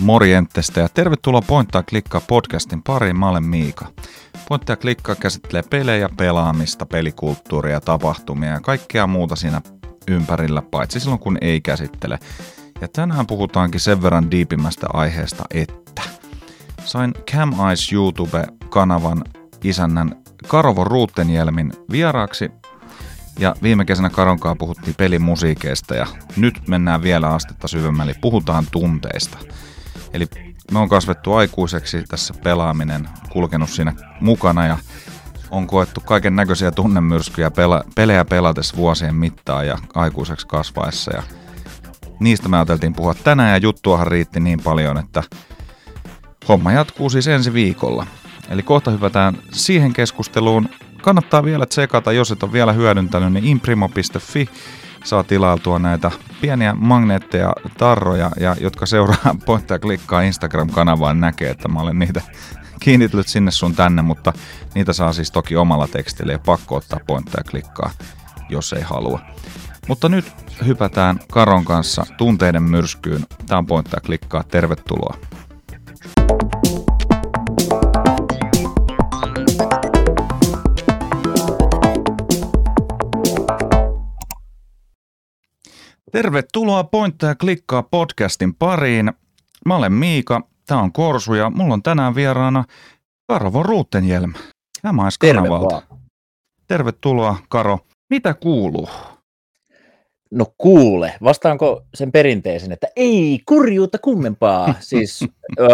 Morjentesta ja tervetuloa Pointtaa klikkaa podcastin pariin. Mä olen Miika. Pointtaa klikkaa käsittelee pelejä, pelaamista, pelikulttuuria, tapahtumia ja kaikkea muuta siinä ympärillä, paitsi silloin kun ei käsittele. Ja tänään puhutaankin sen verran diipimmästä aiheesta, että sain Cam Eyes YouTube-kanavan isännän Karovo Ruuttenjelmin vieraaksi ja viime kesänä Karonkaa puhuttiin pelimusiikeista ja nyt mennään vielä astetta syvemmälle, puhutaan tunteista. Eli me on kasvettu aikuiseksi tässä pelaaminen, kulkenut siinä mukana ja on koettu kaiken näköisiä tunnemyrskyjä pela, pelejä pelatessa vuosien mittaan ja aikuiseksi kasvaessa. Ja niistä me ajateltiin puhua tänään ja juttuahan riitti niin paljon, että homma jatkuu siis ensi viikolla. Eli kohta hypätään siihen keskusteluun. Kannattaa vielä tsekata, jos et ole vielä hyödyntänyt, niin imprimo.fi saa tilailtua näitä pieniä magneetteja, tarroja, ja jotka seuraa pointtia klikkaa Instagram-kanavaan, näkee, että mä olen niitä kiinnitellyt sinne sun tänne, mutta niitä saa siis toki omalla tekstillä ja pakko ottaa pointtia klikkaa, jos ei halua. Mutta nyt hypätään Karon kanssa tunteiden myrskyyn. Tämä on pointtia klikkaa. Tervetuloa. Tervetuloa Pointteja klikkaa podcastin pariin. Mä olen Miika, tää on Korsu ja mulla on tänään vieraana Karvo Ruuttenjelm. Tämä olisi kanavalta. Tervetuloa Karo. Mitä kuuluu? No kuule, vastaanko sen perinteisen, että ei kurjuutta kummempaa. siis ö,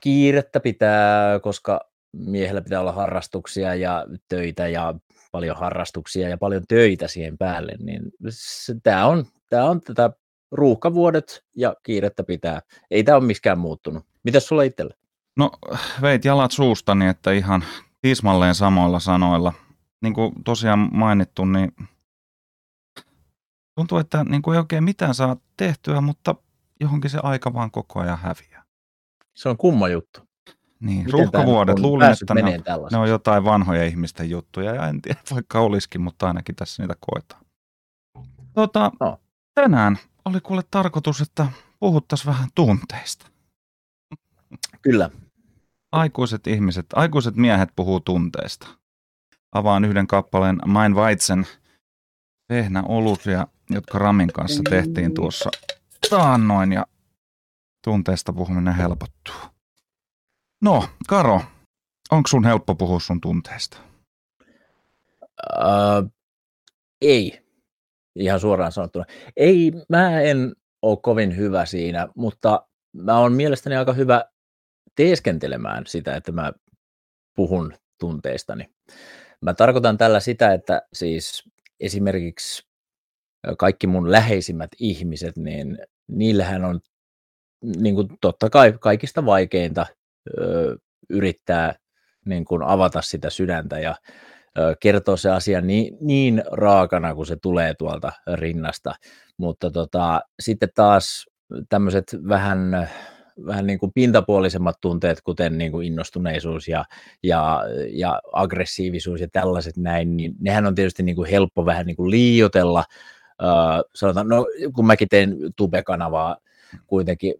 kiirettä pitää, koska miehellä pitää olla harrastuksia ja töitä ja paljon harrastuksia ja paljon töitä siihen päälle, niin tämä on, tämä on tätä ruuhkavuodet ja kiirettä pitää. Ei tämä ole miskään muuttunut. Mitäs sulla itsellä? No veit jalat suustani, että ihan tismalleen samoilla sanoilla. Niin kuin tosiaan mainittu, niin tuntuu, että niin kuin ei oikein mitään saa tehtyä, mutta johonkin se aika vaan koko ajan häviää. Se on kumma juttu. Niin, ruuhkavuodet. Luulin, että ne on, ne on jotain vanhoja ihmisten juttuja, ja en tiedä, vaikka olisikin, mutta ainakin tässä niitä koetaan. Tota, no. Tänään oli kuule tarkoitus, että puhuttaisiin vähän tunteista. Kyllä. Aikuiset ihmiset, aikuiset miehet puhuu tunteista. Avaan yhden kappaleen Mein Weizen olusia, jotka Ramin kanssa tehtiin tuossa taannoin, ja tunteista puhuminen helpottuu. No, Karo, onko sun helppo puhua sun tunteista? Uh, ei, ihan suoraan sanottuna. Ei, mä en ole kovin hyvä siinä, mutta mä oon mielestäni aika hyvä teeskentelemään sitä, että mä puhun tunteistani. Mä tarkoitan tällä sitä, että siis esimerkiksi kaikki mun läheisimmät ihmiset, niin niillähän on niin kuin totta kai kaikista vaikeinta ö, yrittää niin kuin avata sitä sydäntä ja ö, kertoa se asia niin, niin raakana, kun se tulee tuolta rinnasta. Mutta tota, sitten taas tämmöiset vähän vähän niin kuin pintapuolisemmat tunteet, kuten niin kuin innostuneisuus ja, ja, ja aggressiivisuus ja tällaiset näin, niin nehän on tietysti niin kuin helppo vähän niin kuin liiotella. Uh, sanotaan, no kun mäkin teen Tube-kanavaa kuitenkin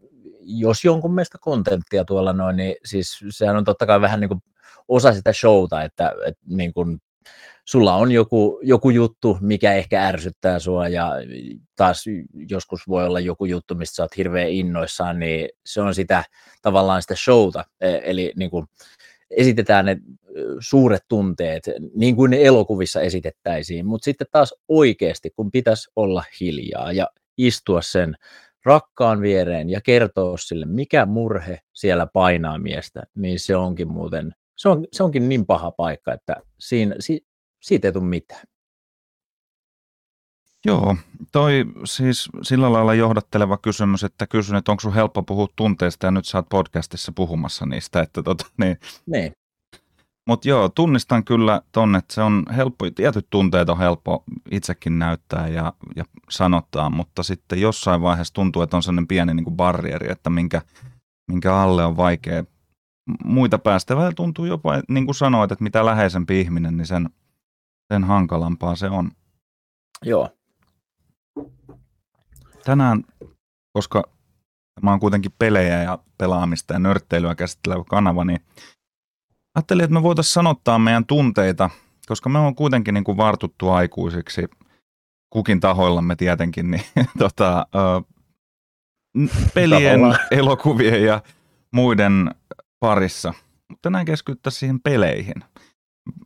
jos jonkun mielestä kontenttia tuolla noin, niin siis sehän on totta kai vähän niin kuin osa sitä showta, että, että niin kuin sulla on joku, joku juttu, mikä ehkä ärsyttää sua ja taas joskus voi olla joku juttu, mistä sä oot hirveän innoissaan, niin se on sitä tavallaan sitä showta, e, eli niin kuin esitetään ne suuret tunteet, niin kuin ne elokuvissa esitettäisiin, mutta sitten taas oikeasti, kun pitäisi olla hiljaa ja istua sen rakkaan viereen ja kertoo sille, mikä murhe siellä painaa miestä, niin se onkin muuten, se, on, se onkin niin paha paikka, että siinä, si, siitä ei tule mitään. Joo, toi siis sillä lailla johdatteleva kysymys, että kysyn, että onko sun helppo puhua tunteista ja nyt sä oot podcastissa puhumassa niistä, että tota, niin, niin. Mutta joo, tunnistan kyllä ton, että se on helppo, tietyt tunteet on helppo itsekin näyttää ja, ja sanottaa, mutta sitten jossain vaiheessa tuntuu, että on sellainen pieni niin kuin barrieri, että minkä, minkä alle on vaikea muita päästä. Vähän tuntuu jopa, niin kuin sanoit, että mitä läheisempi ihminen, niin sen, sen hankalampaa se on. Joo. Tänään, koska Tämä on kuitenkin pelejä ja pelaamista ja nörtteilyä käsittelevä kanava, niin ajattelin, että me voitaisiin sanottaa meidän tunteita, koska me on kuitenkin niin kuin vartuttu aikuisiksi, kukin tahoillamme tietenkin, niin tota, pelien, elokuvien ja muiden parissa. Mutta näin keskityttäisiin siihen peleihin.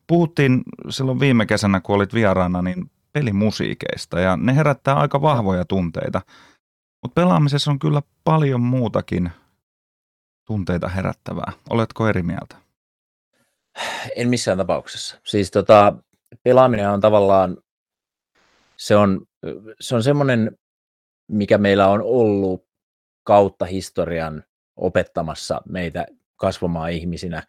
Puhuttiin silloin viime kesänä, kun olit vieraana, niin pelimusiikeista ja ne herättää aika vahvoja tunteita. Mutta pelaamisessa on kyllä paljon muutakin tunteita herättävää. Oletko eri mieltä? En missään tapauksessa. Siis tota, pelaaminen on tavallaan, se on, se on semmoinen, mikä meillä on ollut kautta historian opettamassa meitä kasvamaan ihmisinä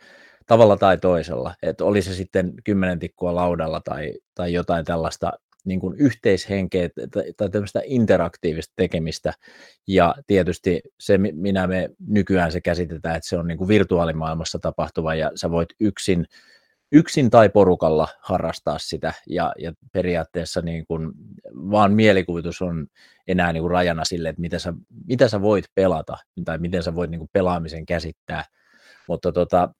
tavalla tai toisella. Että oli se sitten kymmenen tikkua laudalla tai, tai jotain tällaista niin kuin yhteishenkeä tai tämmöistä interaktiivista tekemistä. Ja tietysti se, minä me nykyään se käsitetään, että se on niin kuin virtuaalimaailmassa tapahtuva ja sä voit yksin, yksin tai porukalla harrastaa sitä ja, ja periaatteessa niin kuin vaan mielikuvitus on enää niin kuin rajana sille, että mitä sä, mitä sä voit pelata tai miten sä voit niin kuin pelaamisen käsittää. Mutta tota,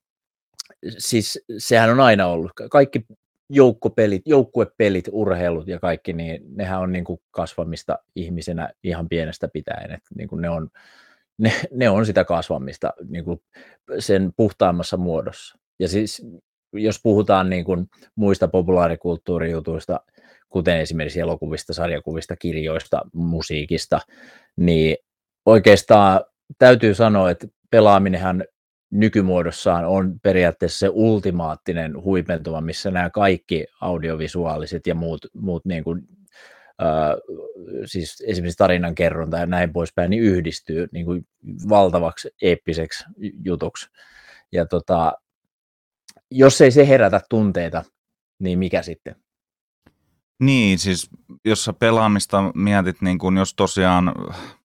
siis sehän on aina ollut. Kaikki joukkopelit, joukkuepelit, urheilut ja kaikki, niin nehän on niin kuin kasvamista ihmisenä ihan pienestä pitäen. Että niin kuin ne, on, ne, ne on sitä kasvamista niin kuin sen puhtaammassa muodossa. Ja siis jos puhutaan niin kuin muista populaarikulttuurijutuista, kuten esimerkiksi elokuvista, sarjakuvista, kirjoista, musiikista, niin oikeastaan täytyy sanoa, että pelaaminenhan nykymuodossaan on periaatteessa se ultimaattinen huipentuma, missä nämä kaikki audiovisuaaliset ja muut, muut niin kuin, äh, siis esimerkiksi tarinan kerronta ja näin poispäin, niin yhdistyy niin kuin valtavaksi eeppiseksi jutuksi. Ja tota, jos ei se herätä tunteita, niin mikä sitten? Niin, siis jos sä pelaamista mietit, niin kun jos tosiaan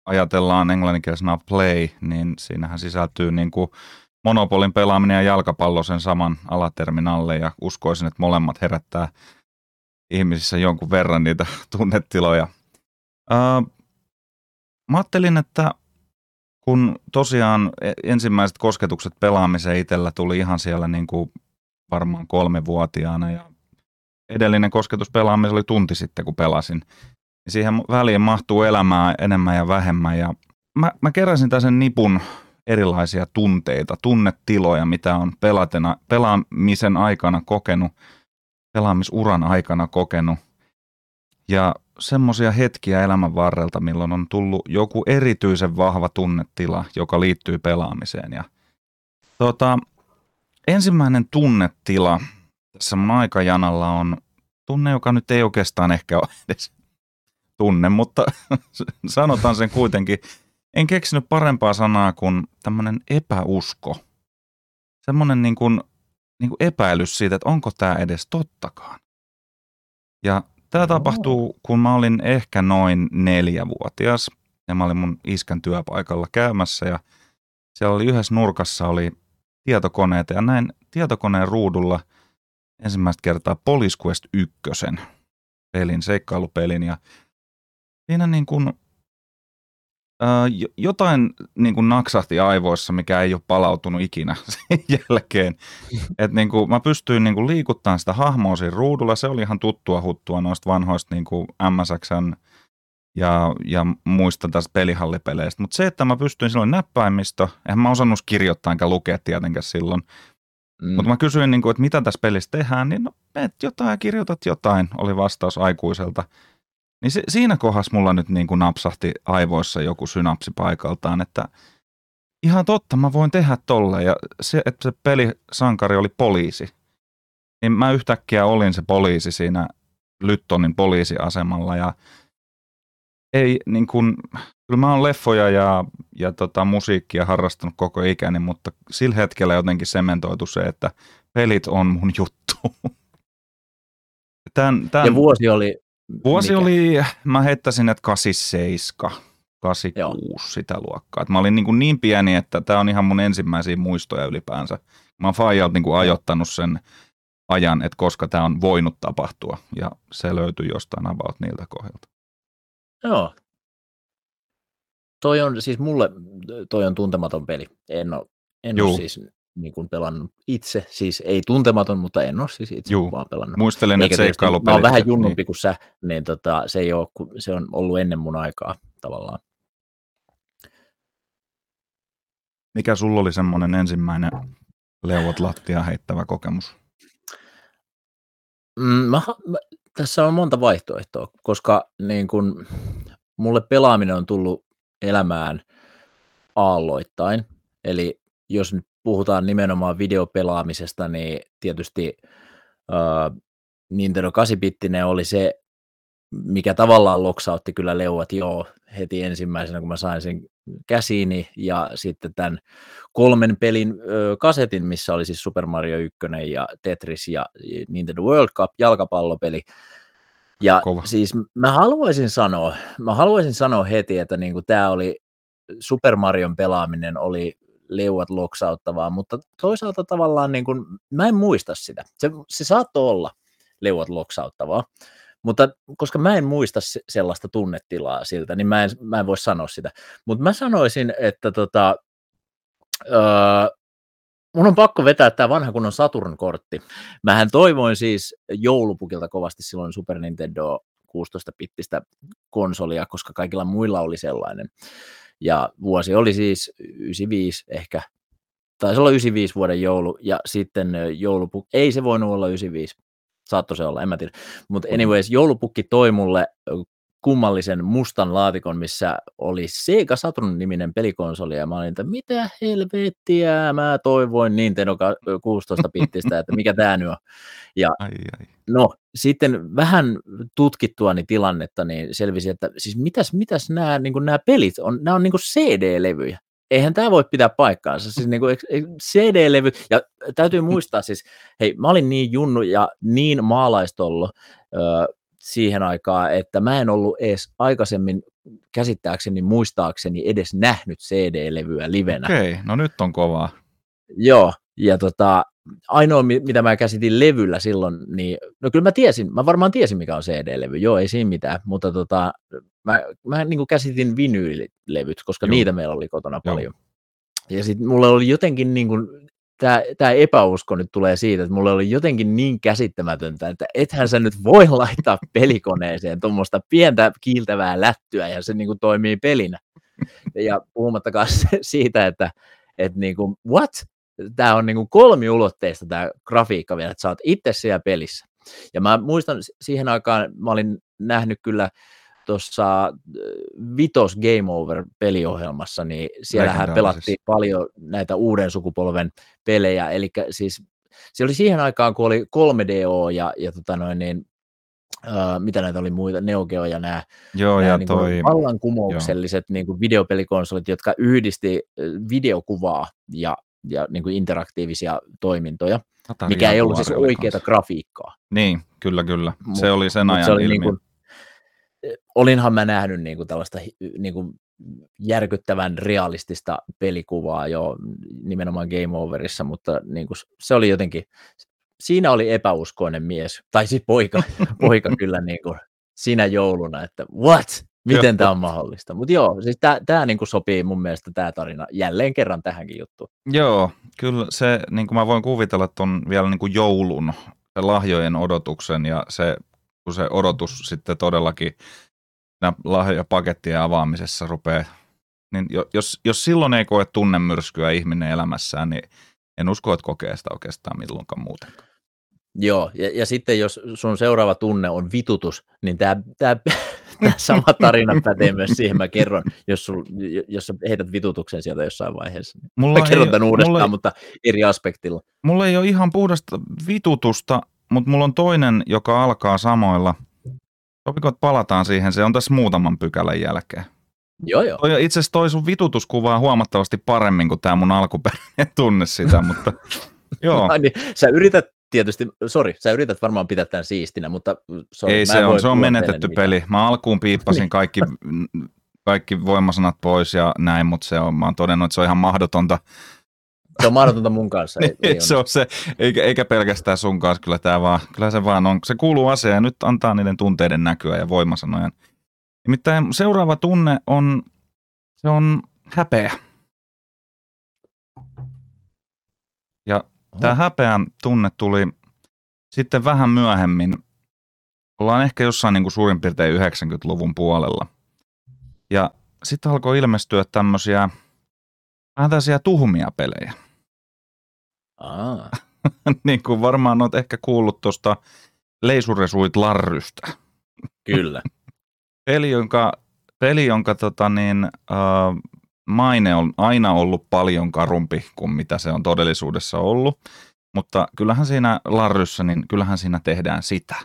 ajatellaan englanninkielisenä play, niin siinähän sisältyy niin kuin monopolin pelaaminen ja jalkapallo sen saman alaterminalle ja uskoisin, että molemmat herättää ihmisissä jonkun verran niitä tunnetiloja. Öö, mä ajattelin, että kun tosiaan e, ensimmäiset kosketukset pelaamiseen itsellä tuli ihan siellä niin kuin varmaan kolmevuotiaana ja edellinen kosketus pelaamiseen oli tunti sitten, kun pelasin. Siihen väliin mahtuu elämää enemmän ja vähemmän ja mä, mä keräsin tämän nipun erilaisia tunteita, tunnetiloja, mitä on pelatena, pelaamisen aikana kokenut, pelaamisuran aikana kokenut. Ja semmoisia hetkiä elämän varrelta, milloin on tullut joku erityisen vahva tunnetila, joka liittyy pelaamiseen. Ja, tota, ensimmäinen tunnetila tässä mun aikajanalla on tunne, joka nyt ei oikeastaan ehkä ole edes tunne, mutta sanotaan sen kuitenkin – en keksinyt parempaa sanaa kuin tämmöinen epäusko. Semmoinen niin kuin, niin kuin epäilys siitä, että onko tämä edes tottakaan. Ja tämä tapahtuu, kun mä olin ehkä noin neljävuotias ja mä olin mun iskän työpaikalla käymässä ja siellä oli yhdessä nurkassa oli tietokoneita ja näin tietokoneen ruudulla ensimmäistä kertaa Police Quest 1 pelin, seikkailupelin ja siinä niin kuin jotain niin kuin naksahti aivoissa, mikä ei ole palautunut ikinä sen jälkeen. Et niin kuin, mä pystyin niin kuin liikuttamaan sitä hahmoa siinä ruudulla. Se oli ihan tuttua huttua noista vanhoista niin kuin MSXn ja, ja muista tästä pelihallipeleistä. Mutta se, että mä pystyin silloin näppäimistö, eihän mä osannut kirjoittaa enkä lukea tietenkään silloin. Mm. Mutta mä kysyin, niin kuin, että mitä tässä pelissä tehdään, niin no, meet jotain kirjoitat jotain, oli vastaus aikuiselta. Niin se, siinä kohdassa mulla nyt niin kuin napsahti aivoissa joku synapsi paikaltaan, että ihan totta, mä voin tehdä tolle. Ja se, että se pelisankari oli poliisi, niin mä yhtäkkiä olin se poliisi siinä Lyttonin poliisiasemalla ja ei niin kuin, kyllä mä oon leffoja ja, ja tota, musiikkia harrastanut koko ikäni, mutta sillä hetkellä jotenkin sementoitu se, että pelit on mun juttu. Tän, tän, ja vuosi oli Vuosi Mikä? oli, mä heittäisin, että 87, 86 Joo. sitä luokkaa. Et mä olin niin, kuin niin pieni, että tämä on ihan mun ensimmäisiä muistoja ylipäänsä. Mä oon Fajalta niin kuin ajoittanut sen ajan, että koska tämä on voinut tapahtua, ja se löytyi jostain about niiltä kohdilta. Joo. toi on siis mulle, toi on tuntematon peli. En ole, en ole siis niin kuin pelannut itse, siis ei tuntematon, mutta en ole siis itse Juu. vaan pelannut. Muistelen, että seikkailupelit. Mä oon vähän junnumpi niin. kuin sä, niin tota, se, ei ole, se on ollut ennen mun aikaa tavallaan. Mikä sulla oli semmoinen ensimmäinen leuat lattia heittävä kokemus? Mm, mä, mä, tässä on monta vaihtoehtoa, koska niin kun, mulle pelaaminen on tullut elämään aalloittain. Eli jos nyt puhutaan nimenomaan videopelaamisesta, niin tietysti uh, Nintendo 8-bittinen oli se, mikä tavallaan loksautti kyllä leuat joo heti ensimmäisenä, kun mä sain sen käsiini, ja sitten tämän kolmen pelin ö, kasetin, missä oli siis Super Mario 1 ja Tetris ja Nintendo World Cup jalkapallopeli. Ja Kova. siis mä haluaisin sanoa, mä haluaisin sanoa heti, että niin tämä oli Super Marion pelaaminen oli leuat loksauttavaa, mutta toisaalta tavallaan niin kuin, mä en muista sitä. Se, se saattoi olla leuat loksauttavaa, mutta koska mä en muista sellaista tunnetilaa siltä, niin mä en, mä en voi sanoa sitä. Mutta mä sanoisin, että tota, öö, mun on pakko vetää tämä vanha kunnon Saturn-kortti. Mähän toivoin siis joulupukilta kovasti silloin Super Nintendo 16-pittistä konsolia, koska kaikilla muilla oli sellainen. Ja vuosi oli siis 95 ehkä, taisi olla 95 vuoden joulu, ja sitten joulupukki, ei se voinut olla 95, saattoi se olla, en mä tiedä. Mutta anyways, joulupukki toi mulle kummallisen mustan laatikon, missä oli Sega Saturn-niminen pelikonsoli, ja mä olin, että mitä helvettiä, mä toivoin Nintendo 16-pittistä, että mikä tämä nyt on. Ja ai, ai. no, sitten vähän tutkittuani tilannetta, niin selvisi, että siis mitäs, mitäs nämä, niin nämä pelit on, nämä on niin CD-levyjä eihän tämä voi pitää paikkaansa. Siis niin kuin CD-levy, ja täytyy muistaa siis, hei, mä olin niin junnu ja niin maalaistollo siihen aikaan, että mä en ollut edes aikaisemmin käsittääkseni, muistaakseni edes nähnyt CD-levyä livenä. Okei, no nyt on kovaa. Joo, ja tota, ainoa, mitä mä käsitin levyllä silloin, niin no kyllä mä tiesin, mä varmaan tiesin, mikä on CD-levy, joo, ei siinä mitään, mutta tota, mä, mä niin kuin käsitin vinyylilevyt, koska joo. niitä meillä oli kotona joo. paljon. Ja sitten mulla oli jotenkin niin kuin, tämä, epäusko nyt tulee siitä, että mulla oli jotenkin niin käsittämätöntä, että ethän sä nyt voi laittaa pelikoneeseen tuommoista pientä kiiltävää lättyä ja se niin kuin toimii pelinä. Ja puhumattakaan siitä, että, että niin kuin, what? Tämä on niin kuin kolmiulotteista tämä grafiikka vielä, että sä oot itse siellä pelissä. Ja mä muistan siihen aikaan, mä olin nähnyt kyllä tuossa Vitos Game Over-peliohjelmassa, niin siellähän pelattiin paljon näitä uuden sukupolven pelejä, eli siis se oli siihen aikaan, kun oli 3DO ja, ja tota noin, niin, uh, mitä näitä oli muita, Neo Geo ja nämä, Joo, nämä ja niin toi, vallankumoukselliset niin kuin videopelikonsolit, jotka yhdisti videokuvaa ja, ja niin kuin interaktiivisia toimintoja, Atari mikä ei ollut siis oikeaa grafiikkaa. Niin, kyllä, kyllä. Se oli sen ajan se oli ilmiö. Niin kuin, olinhan mä nähnyt niin kuin tällaista niin kuin järkyttävän realistista pelikuvaa jo nimenomaan Game Overissa, mutta niin kuin se oli jotenkin, siinä oli epäuskoinen mies, tai siis poika, poika kyllä niin kuin siinä jouluna, että what? Miten tämä on mahdollista? Mutta joo, siis tämä niinku sopii mun mielestä tämä tarina jälleen kerran tähänkin juttuun. Joo, kyllä se, niin kuin mä voin kuvitella tuon vielä niin kuin joulun, lahjojen odotuksen ja se kun se odotus sitten todellakin lahjapakettien avaamisessa rupeaa, niin jos, jos silloin ei koe tunnemyrskyä ihminen elämässään, niin en usko, että kokee sitä oikeastaan milloinkaan muutenkaan. Joo, ja, ja sitten jos sun seuraava tunne on vitutus, niin tämä sama tarina pätee myös siihen, mä kerron, jos, sul, jos sä heität vitutuksen sieltä jossain vaiheessa. Mulla mä kerron tämän uudestaan, mulla mutta eri aspektilla. Mulla ei ole ihan puhdasta vitutusta, mutta mulla on toinen, joka alkaa samoilla. Sopiko, että palataan siihen? Se on tässä muutaman pykälän jälkeen. Joo, joo. Toi, itse asiassa toi sun vitutuskuvaa huomattavasti paremmin kuin tämä mun alkuperäinen tunne sitä, mutta joo. niin, sä yrität tietysti, sori, sä yrität varmaan pitää tämän siistinä, mutta sorry, Ei se on, se on menetetty peli. Mä alkuun piippasin niin. kaikki, kaikki voimasanat pois ja näin, mutta se on, mä oon todennut, että se on ihan mahdotonta se on mahdotonta mun kanssa. Ei, ei se on se, eikä, eikä pelkästään sun kanssa, kyllä, tämä vaan, kyllä se vaan on, se kuuluu asiaan ja nyt antaa niiden tunteiden näkyä ja voimasanojen. Nimittäin seuraava tunne on Se on häpeä. Ja tämä häpeän tunne tuli sitten vähän myöhemmin. Ollaan ehkä jossain niin kuin suurin piirtein 90-luvun puolella. Ja sitten alkoi ilmestyä tämmöisiä vähän tämmöisiä tuhmia pelejä. Aa. niin kuin varmaan olet ehkä kuullut tuosta Leisuresuit Larrystä. Kyllä. peli, jonka, peli, jonka tota niin, äh, maine on aina ollut paljon karumpi kuin mitä se on todellisuudessa ollut. Mutta kyllähän siinä Larryssä, niin kyllähän siinä tehdään sitä.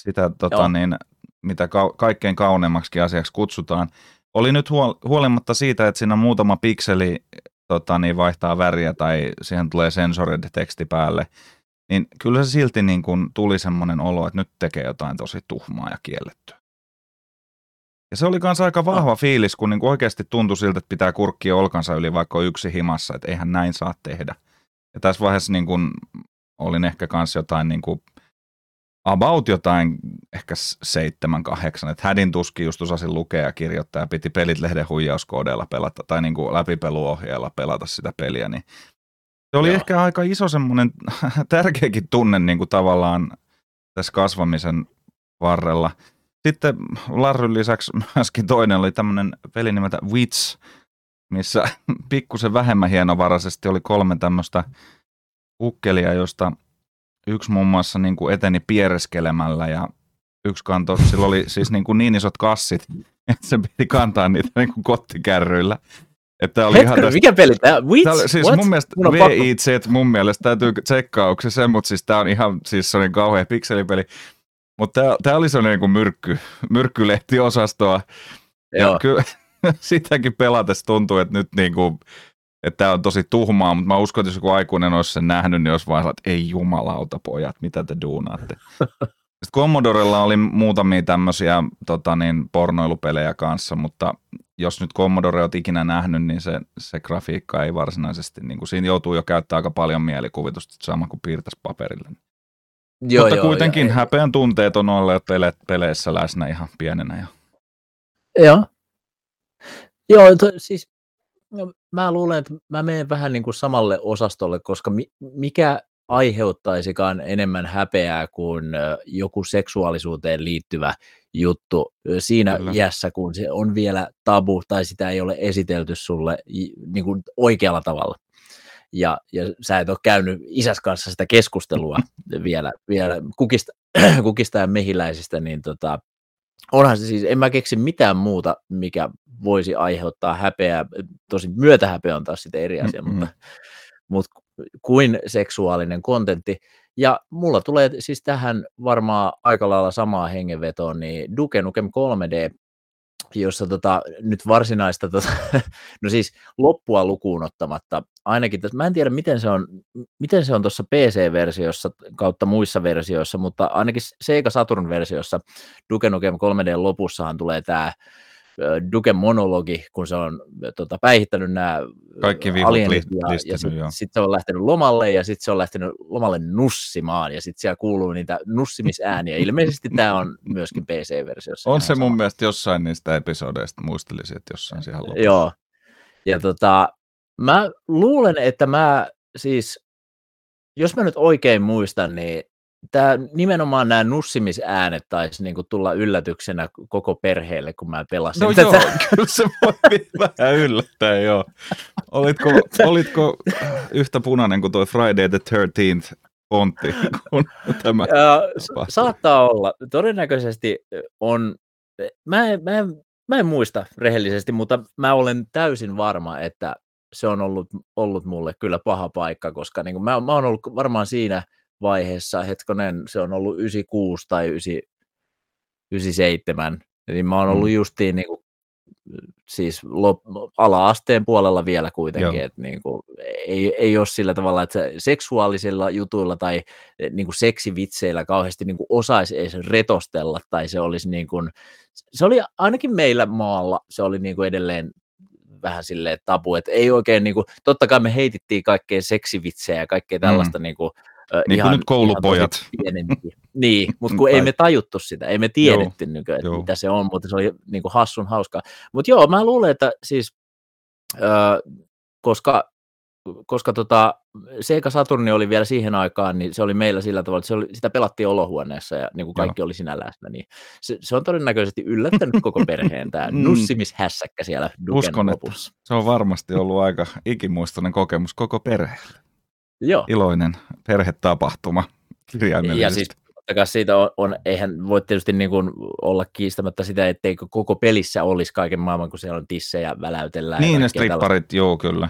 Sitä, tota niin, mitä ka- kaikkein kauneimmaksi asiaksi kutsutaan. Oli nyt huol- huolimatta siitä, että siinä muutama pikseli tota, niin vaihtaa väriä tai siihen tulee sensored teksti päälle, niin kyllä se silti niin kuin tuli semmoinen olo, että nyt tekee jotain tosi tuhmaa ja kiellettyä. Ja se oli myös aika vahva no. fiilis, kun niin kuin oikeasti tuntui siltä, että pitää kurkkia olkansa yli vaikka yksi himassa, että eihän näin saa tehdä. Ja tässä vaiheessa niin kuin olin ehkä myös jotain niin kuin about jotain ehkä seitsemän, kahdeksan, että hädin tuski just osasin lukea ja kirjoittaa ja piti pelit lehden huijauskoodeilla pelata tai niin kuin läpipeluohjeella pelata sitä peliä, niin se oli Joo. ehkä aika iso semmoinen tärkeäkin tunne niin kuin tavallaan tässä kasvamisen varrella. Sitten Larryn lisäksi myöskin toinen oli tämmöinen peli nimeltä Wits, missä pikkusen vähemmän hienovaraisesti oli kolme tämmöistä ukkelia, josta yksi muun muassa niin kuin eteni piereskelemällä ja yksi kanto, sillä oli siis niin, kuin niin isot kassit, että se piti kantaa niitä niin kuin kottikärryillä. Että oli Hetkinen, tästä, mikä peli tämä? Wits? Tämä, siis What? mun mielestä VIC, mun mielestä täytyy tsekkaa, onko se se, mutta siis tämä on ihan siis sellainen kauhea pikselipeli. Mutta tämä, oli sellainen niin kuin myrkky, myrkkylehtiosastoa. Joo. Ja kyllä sitäkin pelatessa tuntuu, että nyt niin kuin, että tämä on tosi tuhmaa, mutta mä uskon, että jos joku aikuinen olisi sen nähnyt, niin olisi vaan että ei jumalauta pojat, mitä te duunaatte. Sitten Commodorella oli muutamia tämmöisiä tota niin, pornoilupelejä kanssa, mutta jos nyt Commodore olet ikinä nähnyt, niin se, se grafiikka ei varsinaisesti, niin kuin siinä joutuu jo käyttämään aika paljon mielikuvitusta, sama kuin piirtäisi paperille. Joo, mutta joo, kuitenkin joo, häpeän tunteet on olleet pele- peleissä läsnä ihan pienenä. Jo. Joo. Joo, to, siis mä luulen, että mä menen vähän niin kuin samalle osastolle, koska mi- mikä aiheuttaisikaan enemmän häpeää kuin joku seksuaalisuuteen liittyvä juttu siinä Kyllä. iässä, kun se on vielä tabu tai sitä ei ole esitelty sulle niin kuin oikealla tavalla. Ja, ja sä et ole käynyt isäs kanssa sitä keskustelua vielä, vielä kukista, kukista ja mehiläisistä, niin tota, onhan se siis, en mä keksi mitään muuta, mikä voisi aiheuttaa häpeää. Tosin myötähäpeä on taas sitten eri asia, mm-hmm. mutta, mutta kuin seksuaalinen kontentti. Ja mulla tulee siis tähän varmaan aika lailla samaa hengenvetoa, niin Duke Nukem 3D, jossa tota, nyt varsinaista, tota, no siis loppua lukuun ottamatta, ainakin mä en tiedä miten se on, miten se on tuossa PC-versiossa kautta muissa versioissa, mutta ainakin Sega Saturn-versiossa Duke Nukem 3D lopussahan tulee tämä Duken monologi, kun se on tota, päihittänyt nämä Kaikki alienit ja, ja sitten sit se on lähtenyt lomalle ja sitten se on lähtenyt lomalle nussimaan ja sitten siellä kuuluu niitä nussimisääniä. Ilmeisesti tämä on myöskin PC-versiossa. On se mun sama. mielestä jossain niistä episodeista, muistelisin, että jossain siellä lopussa. Joo. Ja tota, mä luulen, että mä siis, jos mä nyt oikein muistan, niin tämä, nimenomaan nämä nussimisäänet taisi niinku tulla yllätyksenä koko perheelle, kun mä pelasin no tätä. joo, kyllä se voi vähän yllättää, joo. Olitko, olitko yhtä punainen kuin tuo Friday the 13th fontti, kun tämä ja, Saattaa olla. Todennäköisesti on, mä en, mä, en, mä en muista rehellisesti, mutta mä olen täysin varma, että se on ollut, ollut mulle kyllä paha paikka, koska niin kuin mä, mä oon ollut varmaan siinä – vaiheessa, hetkonen, se on ollut 96 tai 97, eli mä oon ollut mm. justiin niin kuin, siis lop, ala-asteen puolella vielä kuitenkin, että niin kuin, ei, ei ole sillä tavalla, että seksuaalisilla jutuilla tai eh, niin kuin seksivitseillä kauheasti niin kuin osaisi edes retostella, tai se olisi niin kuin, se oli ainakin meillä maalla, se oli niin kuin edelleen vähän silleen tabu, että ei oikein niin kuin, totta kai me heitittiin kaikkea seksivitsejä ja kaikkea tällaista mm. niin kuin, Niin kuin nyt koulupojat. Ihan niin, mutta kun ei me tajuttu sitä, ei me tiedetty, kuin, että joo. mitä se on, mutta se oli niin kuin hassun hauskaa. Mutta joo, mä luulen, että siis, äh, koska koska tota, Sega Saturni oli vielä siihen aikaan, niin se oli meillä sillä tavalla, että se oli, sitä pelattiin olohuoneessa ja niin kuin kaikki Joo. oli siinä läsnä, niin se, se, on todennäköisesti yllättänyt koko perheen tämä mm. nussimishässäkkä siellä Duken Uskon, lopussa. Että se on varmasti ollut aika ikimuistoinen kokemus koko perheelle. Joo. Iloinen perhetapahtuma kirjaimellisesti. Ja siis siitä on, on, eihän voi tietysti niin kuin olla kiistämättä sitä, etteikö koko pelissä olisi kaiken maailman, kun siellä on tissejä väläytellään. Niin, ne stripparit, joo kyllä.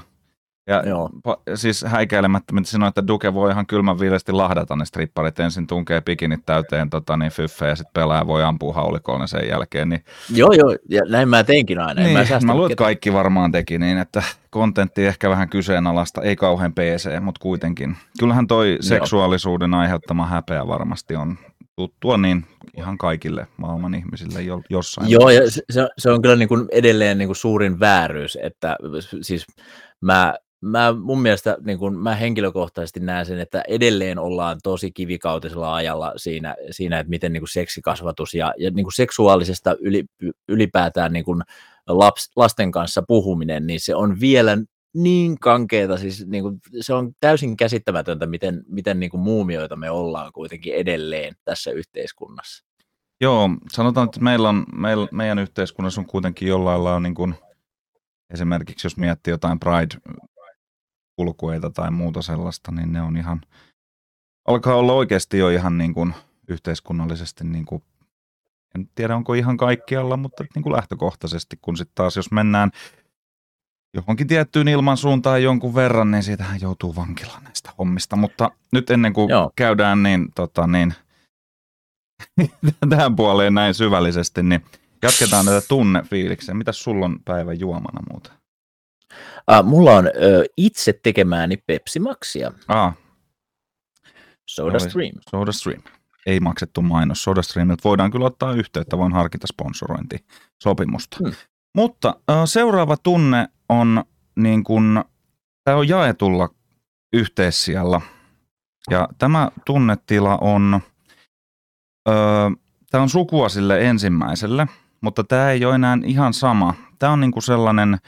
Ja Joo. Pa, siis häikäilemättä, mitä sanoin, että Duke voi ihan kylmän viilesti lahdata ne stripparit. Ensin tunkee pikinit täyteen tota, niin fyffejä ja sitten pelaa voi ampua haulikoon sen jälkeen. Niin... Joo, joo, ja näin mä teinkin aina. Niin, mä, mä luulen, että kaikki varmaan teki niin, että kontentti ehkä vähän kyseenalaista, ei kauhean PC, mutta kuitenkin. Kyllähän toi joo. seksuaalisuuden aiheuttama häpeä varmasti on tuttua niin ihan kaikille maailman ihmisille jo, jossain. Joo, ja se, se on kyllä niin kuin edelleen niin kuin suurin vääryys, että siis mä mä mun mielestä niin kun, mä henkilökohtaisesti näen sen, että edelleen ollaan tosi kivikautisella ajalla siinä, siinä että miten niin kuin seksikasvatus ja, ja niin kuin seksuaalisesta yli, ylipäätään niin kuin laps, lasten kanssa puhuminen, niin se on vielä niin kankeeta, siis niin kuin, se on täysin käsittämätöntä, miten, miten niin kuin muumioita me ollaan kuitenkin edelleen tässä yhteiskunnassa. Joo, sanotaan, että meillä on, meillä, meidän yhteiskunnassa on kuitenkin jollain lailla niin kuin, esimerkiksi jos miettii jotain Pride kulkueita tai muuta sellaista, niin ne on ihan, alkaa olla oikeasti jo ihan niin kuin yhteiskunnallisesti, niin kuin, en tiedä onko ihan kaikkialla, mutta niin kuin lähtökohtaisesti, kun sitten taas jos mennään johonkin tiettyyn ilmansuuntaan jonkun verran, niin siitähän joutuu vankilaan näistä hommista. Mutta nyt ennen kuin Joo. käydään niin, tota, niin tähän puoleen näin syvällisesti, niin jatketaan tätä tunnefiiliksiä. Mitä sulla on päivän juomana muuten? Uh, mulla on uh, itse tekemääni Pepsi Maxia. Ah. Soda Stream. Soda Stream. Ei maksettu mainos Soda Streamilta. Voidaan kyllä ottaa yhteyttä, voin harkita sponsorointisopimusta. Hmm. Mutta uh, seuraava tunne on niin kuin, tämä on jaetulla yhteissijalla. Ja tämä tunnetila on, uh, tämä on sukua sille ensimmäiselle, mutta tämä ei ole enää ihan sama. Tämä on niin kuin sellainen